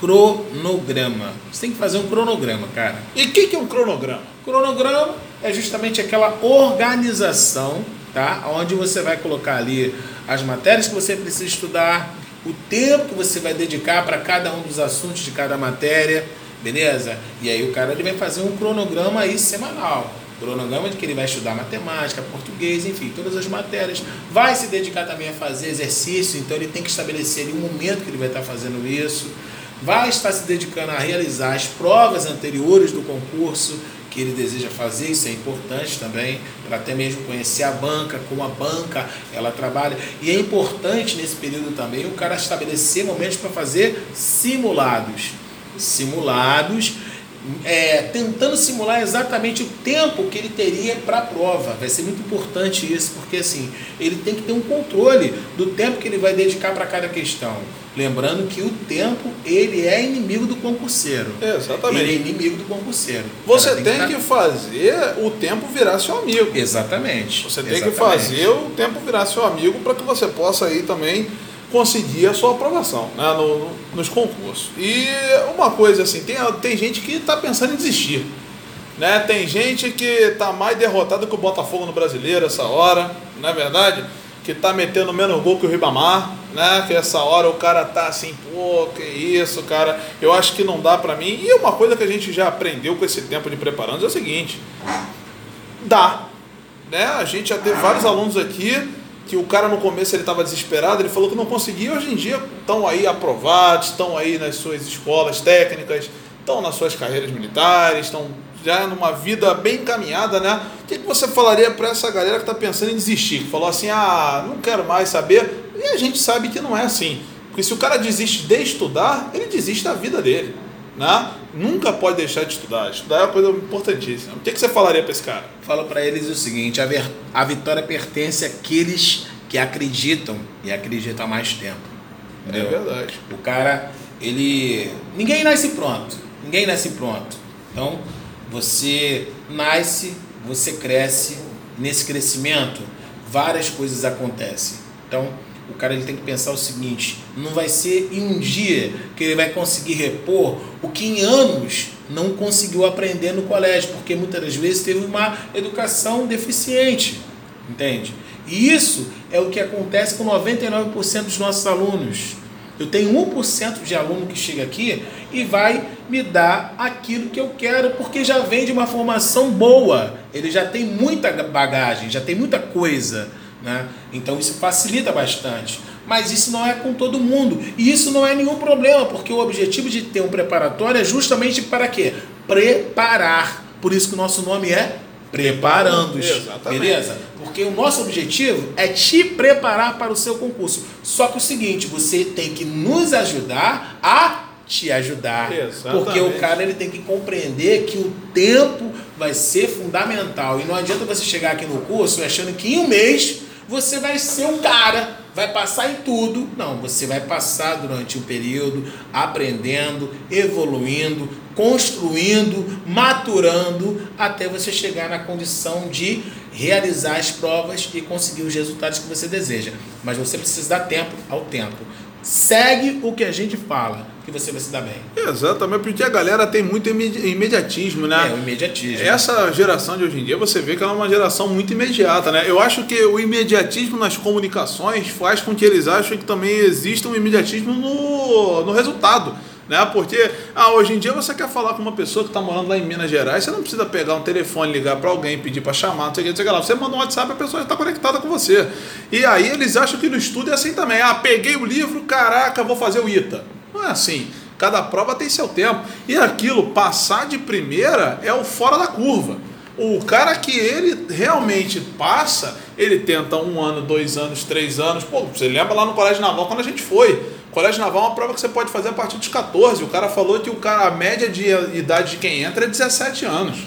cronograma. Você tem que fazer um cronograma, cara. E o que, que é um cronograma? Cronograma é justamente aquela organização, tá? Onde você vai colocar ali as matérias que você precisa estudar, o tempo que você vai dedicar para cada um dos assuntos de cada matéria, beleza? E aí o cara ele vai fazer um cronograma aí semanal. Cronograma de que ele vai estudar matemática, português, enfim, todas as matérias. Vai se dedicar também a fazer exercício, então ele tem que estabelecer ali um momento que ele vai estar fazendo isso. Vai estar se dedicando a realizar as provas anteriores do concurso que ele deseja fazer, isso é importante também, para até mesmo conhecer a banca, como a banca ela trabalha. E é importante nesse período também o cara estabelecer momentos para fazer simulados. Simulados é, tentando simular exatamente o tempo que ele teria para a prova. Vai ser muito importante isso, porque assim, ele tem que ter um controle do tempo que ele vai dedicar para cada questão. Lembrando que o tempo, ele é inimigo do concurseiro. Exatamente. Ele é inimigo do concurseiro. Você Ela tem tá- que fazer o tempo virar seu amigo. Exatamente. Você tem que Exatamente. fazer o tempo virar seu amigo para que você possa aí também conseguir a sua aprovação né, no- no- nos concursos. E uma coisa assim, tem, tem gente que está pensando em desistir. Né? Tem gente que está mais derrotado que o Botafogo no brasileiro essa hora, não é verdade? Que está metendo menos gol que o Ribamar, né? Que essa hora o cara tá assim, pô, que isso, cara, eu acho que não dá para mim. E uma coisa que a gente já aprendeu com esse tempo de preparando é o seguinte: dá. Né? A gente já teve vários alunos aqui que o cara no começo ele estava desesperado, ele falou que não conseguia, hoje em dia estão aí aprovados, estão aí nas suas escolas técnicas, estão nas suas carreiras militares, estão já numa vida bem encaminhada, né? O que, que você falaria para essa galera que está pensando em desistir? Falou assim, ah, não quero mais saber. E a gente sabe que não é assim. Porque se o cara desiste de estudar, ele desiste da vida dele. Né? Nunca pode deixar de estudar. Estudar é uma coisa importantíssima. O que, que você falaria para esse cara? Falo para eles o seguinte: a, ver- a vitória pertence àqueles que acreditam e acreditam há mais tempo. É Entendeu? verdade. O cara, ele. Ninguém nasce pronto. Ninguém nasce pronto. Então, você nasce, você cresce. Nesse crescimento, várias coisas acontecem. Então, o cara ele tem que pensar o seguinte: não vai ser em um dia que ele vai conseguir repor o que em anos não conseguiu aprender no colégio, porque muitas das vezes teve uma educação deficiente. Entende? E isso é o que acontece com 99% dos nossos alunos. Eu tenho 1% de aluno que chega aqui e vai me dar aquilo que eu quero, porque já vem de uma formação boa. Ele já tem muita bagagem, já tem muita coisa. Né? Então isso facilita bastante. Mas isso não é com todo mundo. E isso não é nenhum problema, porque o objetivo de ter um preparatório é justamente para quê? Preparar. Por isso que o nosso nome é Preparandos. Exatamente. Beleza? Porque o nosso objetivo é te preparar para o seu concurso. Só que o seguinte, você tem que nos ajudar a te ajudar. Exatamente. Porque o cara ele tem que compreender que o tempo vai ser fundamental. E não adianta você chegar aqui no curso achando que em um mês você vai ser um cara, vai passar em tudo. Não, você vai passar durante um período aprendendo, evoluindo, construindo, maturando, até você chegar na condição de realizar as provas e conseguir os resultados que você deseja. Mas você precisa dar tempo ao tempo. Segue o que a gente fala, que você vai se dar bem. Exatamente, porque a galera tem muito imedi- imediatismo, né? É, o imediatismo. Essa geração de hoje em dia, você vê que ela é uma geração muito imediata, né? Eu acho que o imediatismo nas comunicações faz com que eles achem que também exista um imediatismo no, no resultado. Né? Porque ah, hoje em dia você quer falar com uma pessoa que está morando lá em Minas Gerais, você não precisa pegar um telefone, ligar para alguém, pedir para chamar, não sei o que, não sei o que lá. Você manda um WhatsApp, a pessoa já está conectada com você. E aí eles acham que no estudo é assim também. Ah, peguei o livro, caraca, vou fazer o ITA. Não é assim. Cada prova tem seu tempo. E aquilo, passar de primeira, é o fora da curva. O cara que ele realmente passa, ele tenta um ano, dois anos, três anos. Pô, você lembra lá no Colégio Naval quando a gente foi? Colégio Naval é uma prova que você pode fazer a partir dos 14. O cara falou que o cara, a média de idade de quem entra é 17 anos.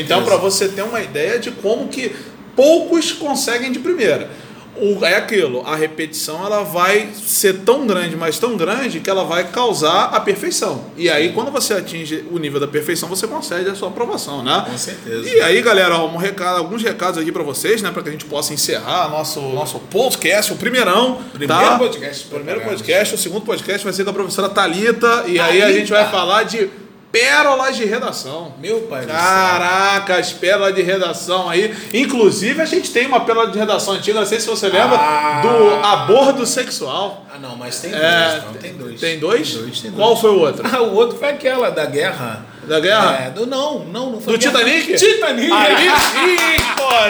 Então, para você ter uma ideia de como que poucos conseguem de primeira. O, é aquilo, a repetição ela vai ser tão grande, mas tão grande, que ela vai causar a perfeição. E aí, quando você atinge o nível da perfeição, você consegue a sua aprovação, né? Com certeza. E aí, galera, um recado, alguns recados aqui para vocês, né? Para que a gente possa encerrar nosso, nosso podcast, o primeirão. Primeiro tá? podcast Primeiro podcast. O segundo podcast vai ser com a professora Talita E aí a Thalita. gente vai falar de pérolas de redação. Meu pai. Caraca, as pérolas de redação aí. Inclusive, a gente tem uma pérola de redação antiga, não sei se você lembra, Ah. do aborto sexual. Ah, não, mas tem dois. É, não, tem dois. Tem dois? Tem dois, tem Qual dois. foi o outro? Ah, o outro foi aquela da guerra. Da guerra? É, do, não, não, não foi Do guerra. Titanic? Titanic! Aí sim,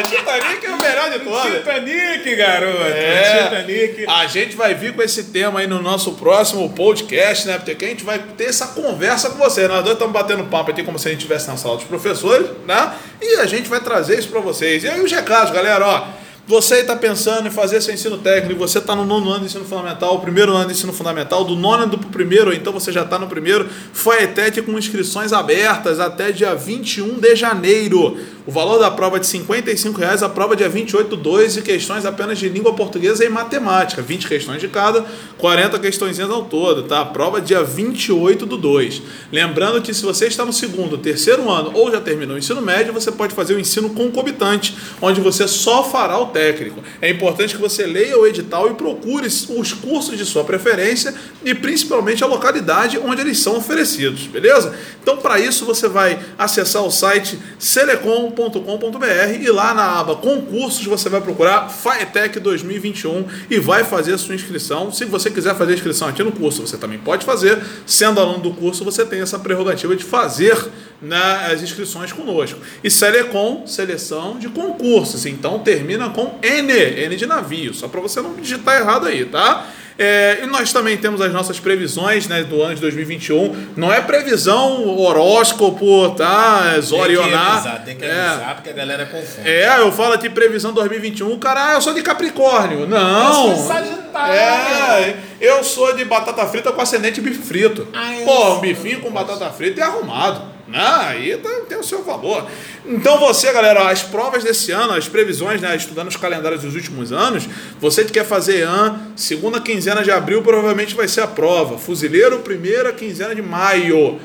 Titanic é o melhor de todos. Titanic, garoto! É. Titanic. A gente vai vir com esse tema aí no nosso próximo podcast, né? Porque a gente vai ter essa conversa com você. Nós dois estamos batendo papo aqui como se a gente estivesse na sala dos professores, né? E a gente vai trazer isso para vocês. E aí os recados, galera, ó. Você está pensando em fazer seu ensino técnico, você está no nono ano de ensino fundamental, primeiro ano de ensino fundamental, do nono ano para o primeiro, ou então você já está no primeiro, foi a ETEC com inscrições abertas até dia 21 de janeiro. O valor da prova é de 55 reais, a prova é dia 28 do 2 e questões apenas de língua portuguesa e matemática. 20 questões de cada, 40 questões ao todo, tá? A prova é dia 28 do 2. Lembrando que se você está no segundo, terceiro ano ou já terminou o ensino médio, você pode fazer o ensino concomitante, onde você só fará o técnico. É importante que você leia o edital e procure os cursos de sua preferência e principalmente a localidade onde eles são oferecidos, beleza? Então, para isso, você vai acessar o site selecom faetec.com.br e lá na aba concursos você vai procurar Faetec 2021 e vai fazer a sua inscrição. Se você quiser fazer a inscrição aqui no curso, você também pode fazer. Sendo aluno do curso, você tem essa prerrogativa de fazer né, as inscrições conosco. E Selecom, seleção de concursos. Então termina com N, N de navio, só para você não digitar errado aí, tá? É, e nós também temos as nossas previsões né, do ano de 2021. Não é previsão horóscopo, tá? Zorionar. Tem que avisar, tem que avisar, é. porque a galera confunde. É, eu falo aqui previsão 2021, cara, ah, eu sou de Capricórnio. Não. Eu sou Sagitário. É, eu sou de batata frita com ascendente bife frito. Ai, Pô, um bifinho com batata frita é arrumado. Ah, aí tá, tem o seu valor. Então você, galera, as provas desse ano, as previsões, né, estudando os calendários dos últimos anos, você que quer fazer AN, segunda quinzena de abril provavelmente vai ser a prova. Fuzileiro, primeira quinzena de maio.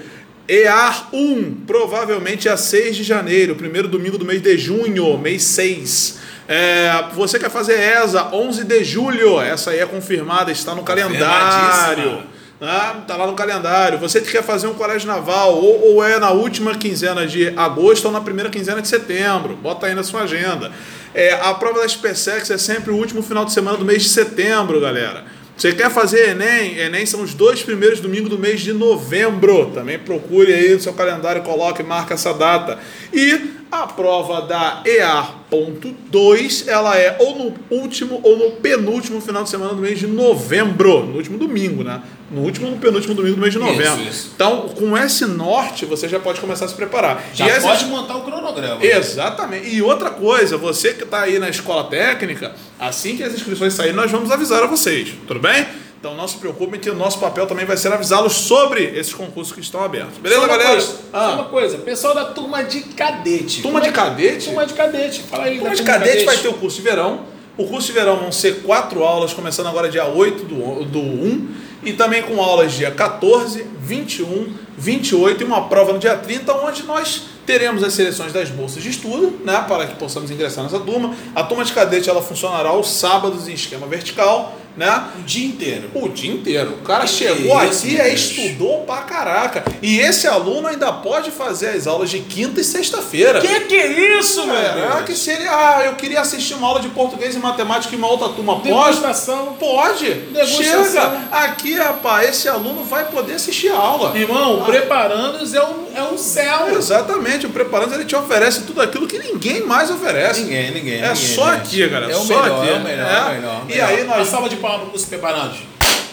EAR 1, provavelmente a 6 de janeiro, primeiro domingo do mês de junho, mês 6. É, você quer fazer ESA 11 de julho, essa aí é confirmada, está no calendário. Né? Tá lá no calendário. Você quer fazer um colégio naval, ou, ou é na última quinzena de agosto ou na primeira quinzena de setembro. Bota aí na sua agenda. É, a prova da SpaceX é sempre o último final de semana do mês de setembro, galera. Você quer fazer Enem? Enem são os dois primeiros domingos do mês de novembro. Também procure aí no seu calendário, coloque, marca essa data. E a prova da EA.2, ela é ou no último ou no penúltimo final de semana do mês de novembro. No último domingo, né? No último ou no penúltimo domingo do mês de novembro. Isso, isso. Então, com esse norte, você já pode começar a se preparar. Já e pode montar o cronograma. Exatamente. E outra coisa, você que está aí na escola técnica, assim que as inscrições saírem, nós vamos avisar a vocês. Tudo bem? Então não se preocupe que o nosso papel também vai ser avisá-los sobre esses concursos que estão abertos. Beleza, galera? Coisa, ah. Só uma coisa, pessoal da turma de cadete. Turma de é cadete? Turma de cadete. Fala aí. Turma de cadete, cadete vai ter o curso de verão. O curso de verão vão ser quatro aulas, começando agora dia 8 do, do 1, e também com aulas dia 14, 21, 28 e uma prova no dia 30, onde nós teremos as seleções das bolsas de estudo, né, para que possamos ingressar nessa turma. A turma de cadete ela funcionará aos sábados em esquema vertical né? O dia inteiro. O dia inteiro. O cara que chegou aqui e estudou pra caraca. E esse aluno ainda pode fazer as aulas de quinta e sexta-feira. Que que é isso, meu é, que seria, ah, eu queria assistir uma aula de português e matemática em uma outra turma. Degustação. Pode? Pode. Chega aqui, rapaz, esse aluno vai poder assistir a aula. Irmão, ah. preparandos é um, é um céu. Exatamente, o preparandos ele te oferece tudo aquilo que ninguém mais oferece. Ninguém, ninguém. É ninguém, só gente. aqui, galera. É o só melhor, aqui. É o melhor, é. o melhor. E aí nós. salva de palmas para os preparados.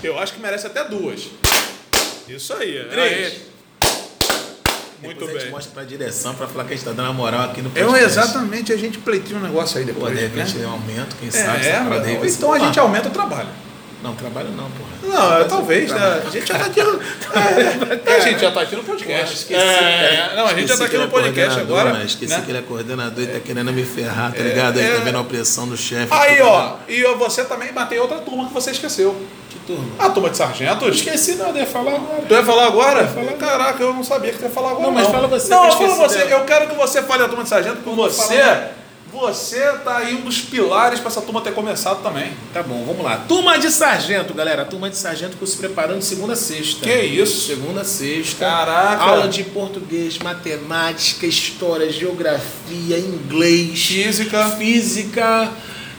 Eu acho que merece até duas. Isso aí. Três. Aí. Muito depois bem. a gente mostra pra direção pra falar que a gente tá dando a moral aqui no podcast. É, exatamente, a gente pleiteia um negócio aí depois. Pô, de repente né? um aumento, quem é, sabe. É, é, então a gente aumenta o trabalho. Não, trabalho não, porra. Não, talvez, né? A gente já tá aqui no. É, a gente já tá aqui no podcast. Porra, esqueci, é, não, a gente já tá aqui no podcast agora. Mas esqueci né? que ele é coordenador e tá querendo me ferrar, tá ligado? Aí tá vendo a opressão do chefe. Aí, ó, e você também matei outra turma que você esqueceu. Que turma? A turma de sargentos. Esqueci, não, eu ia falar agora. Tu ia falar agora? Ia falar Caraca, eu não sabia que tu ia falar agora. Não, mas fala você. Não, fala você. Eu quero que você fale a turma de sargento, porque você você tá aí um dos pilares para essa turma ter começado também. Tá bom, vamos lá. Turma de sargento, galera. Turma de sargento que se preparando de segunda a sexta. Que isso? Segunda a sexta. Caraca. Aula de português, matemática, história, geografia, inglês. Física. Física.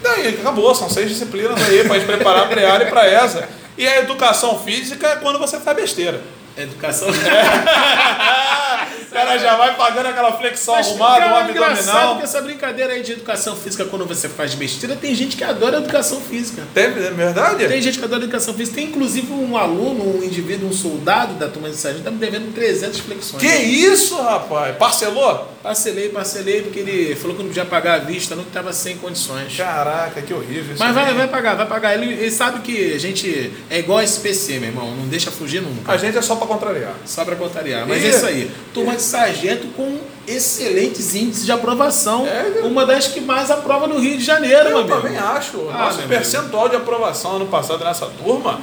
Daí, acabou. São seis disciplinas aí para gente preparar para a área e para essa. E a educação física é quando você faz besteira. Educação. cara já vai pagando aquela flexão Mas, arrumada, cara, um é engraçado que abdominal. essa brincadeira aí de educação física, quando você faz besteira, tem gente que adora educação física. Tem, é verdade? Tem gente que adora educação física. Tem inclusive um aluno, um indivíduo, um soldado da turma de sargento, tá me devendo 300 flexões. Que isso, rapaz? Parcelou? Parcelei, parcelei, porque ele falou que não podia pagar à vista, não que tava sem condições. Caraca, que horrível isso. Mas vai, vai pagar, vai pagar. Ele, ele sabe que a gente é igual SPC, meu irmão. Não deixa fugir nunca. A gente é só pra contrariar. Só pra contrariar. Mas E- é isso aí. Turma de sargento com excelentes índices de aprovação. É, uma das que mais aprova no Rio de Janeiro, meu Eu também acho. O Ah, nosso meu percentual de aprovação ano passado nessa turma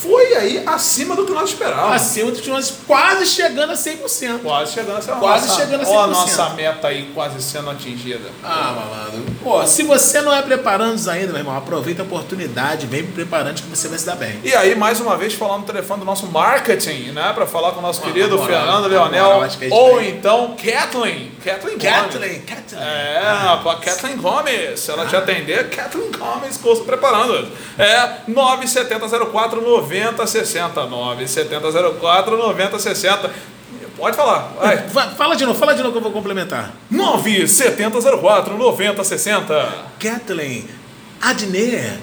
foi aí acima do que nós esperávamos. Acima dos nós, quase chegando a 100%. Quase chegando a ser Quase nossa, chegando a Ó, a 100%. nossa meta aí quase sendo atingida. Ah, malandro. Pô, se você não é preparandos ainda, meu irmão, aproveita a oportunidade, vem pro preparante que você vai se dar bem. E aí, mais uma vez, falando no telefone do nosso marketing, né? Pra falar com o nosso Ah, querido moral, Fernando na Leonel. moral, que gente ou vai- então Kathleen. Kathleen Gomes. Kathleen, Kathleen. É, a Kathleen Gomes. Se ela te atender, Kathleen Gomes, curso preparando. É 9704 9060. 9704 9060. Pode falar. Vai. Va- Fala de novo, fala de novo que eu vou complementar. 9704 9060. Kathleen, Adner,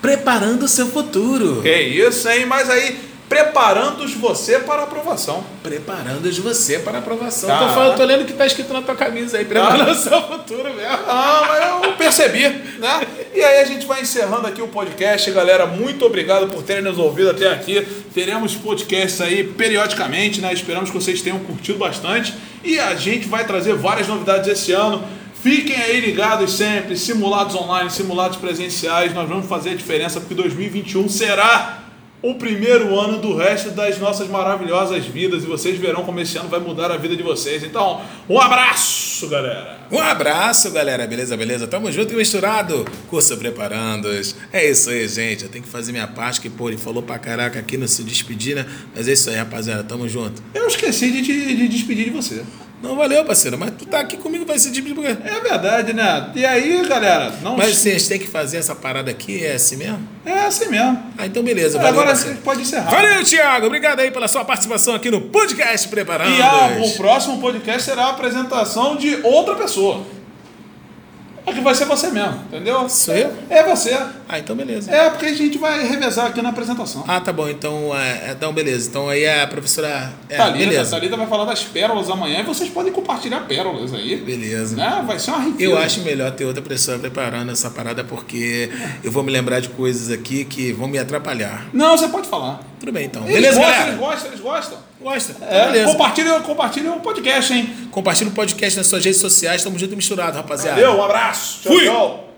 preparando o seu futuro. Que isso, hein? Mas aí, preparando-os você para a aprovação. Preparando você para a aprovação. Tá. Tô, falando, tô lendo o que tá escrito na tua camisa aí, preparando o seu futuro mesmo. Ah, mas eu percebi, né? E aí a gente vai encerrando aqui o podcast, galera. Muito obrigado por terem nos ouvido até aqui. Teremos podcasts aí periodicamente, né? Esperamos que vocês tenham curtido bastante. E a gente vai trazer várias novidades esse ano. Fiquem aí ligados sempre, simulados online, simulados presenciais. Nós vamos fazer a diferença porque 2021 será o primeiro ano do resto das nossas maravilhosas vidas e vocês verão como esse ano vai mudar a vida de vocês. Então, um abraço, galera. Um abraço, galera. Beleza, beleza? Tamo junto e misturado. Curso Preparandos. É isso aí, gente. Eu tenho que fazer minha parte, que, pô, ele falou pra caraca aqui, não se despedir, né? Mas é isso aí, rapaziada. Tamo junto. Eu esqueci de te de despedir de você. Não valeu, parceiro, mas tu tá aqui comigo, vai se despedir por quê? É verdade, né? E aí, galera, não Mas gente tem que fazer essa parada aqui, é assim mesmo? é assim mesmo. Ah, então beleza, valeu, Agora gente pode encerrar. Valeu, Thiago. Obrigado aí pela sua participação aqui no podcast Preparando. E a- o próximo podcast será a apresentação de outra pessoa. É que vai ser você mesmo, entendeu? Sou eu? É você. Ah, então beleza. É porque a gente vai revezar aqui na apresentação. Ah, tá bom. Então, é, então beleza. Então aí a professora. É, Thalita, beleza. Thalita vai falar das pérolas amanhã e vocês podem compartilhar pérolas aí. Beleza. Né? Vai ser uma riqueza. Eu acho melhor ter outra pessoa preparando essa parada porque eu vou me lembrar de coisas aqui que vão me atrapalhar. Não, você pode falar. Tudo bem então. Eles Beleza, gostam, galera? eles gostam, eles gostam. Gosta? É, compartilha, compartilha o podcast, hein? Compartilha o podcast nas suas redes sociais. Tamo junto e misturado, rapaziada. Valeu, um abraço. Tchau, Fui. tchau.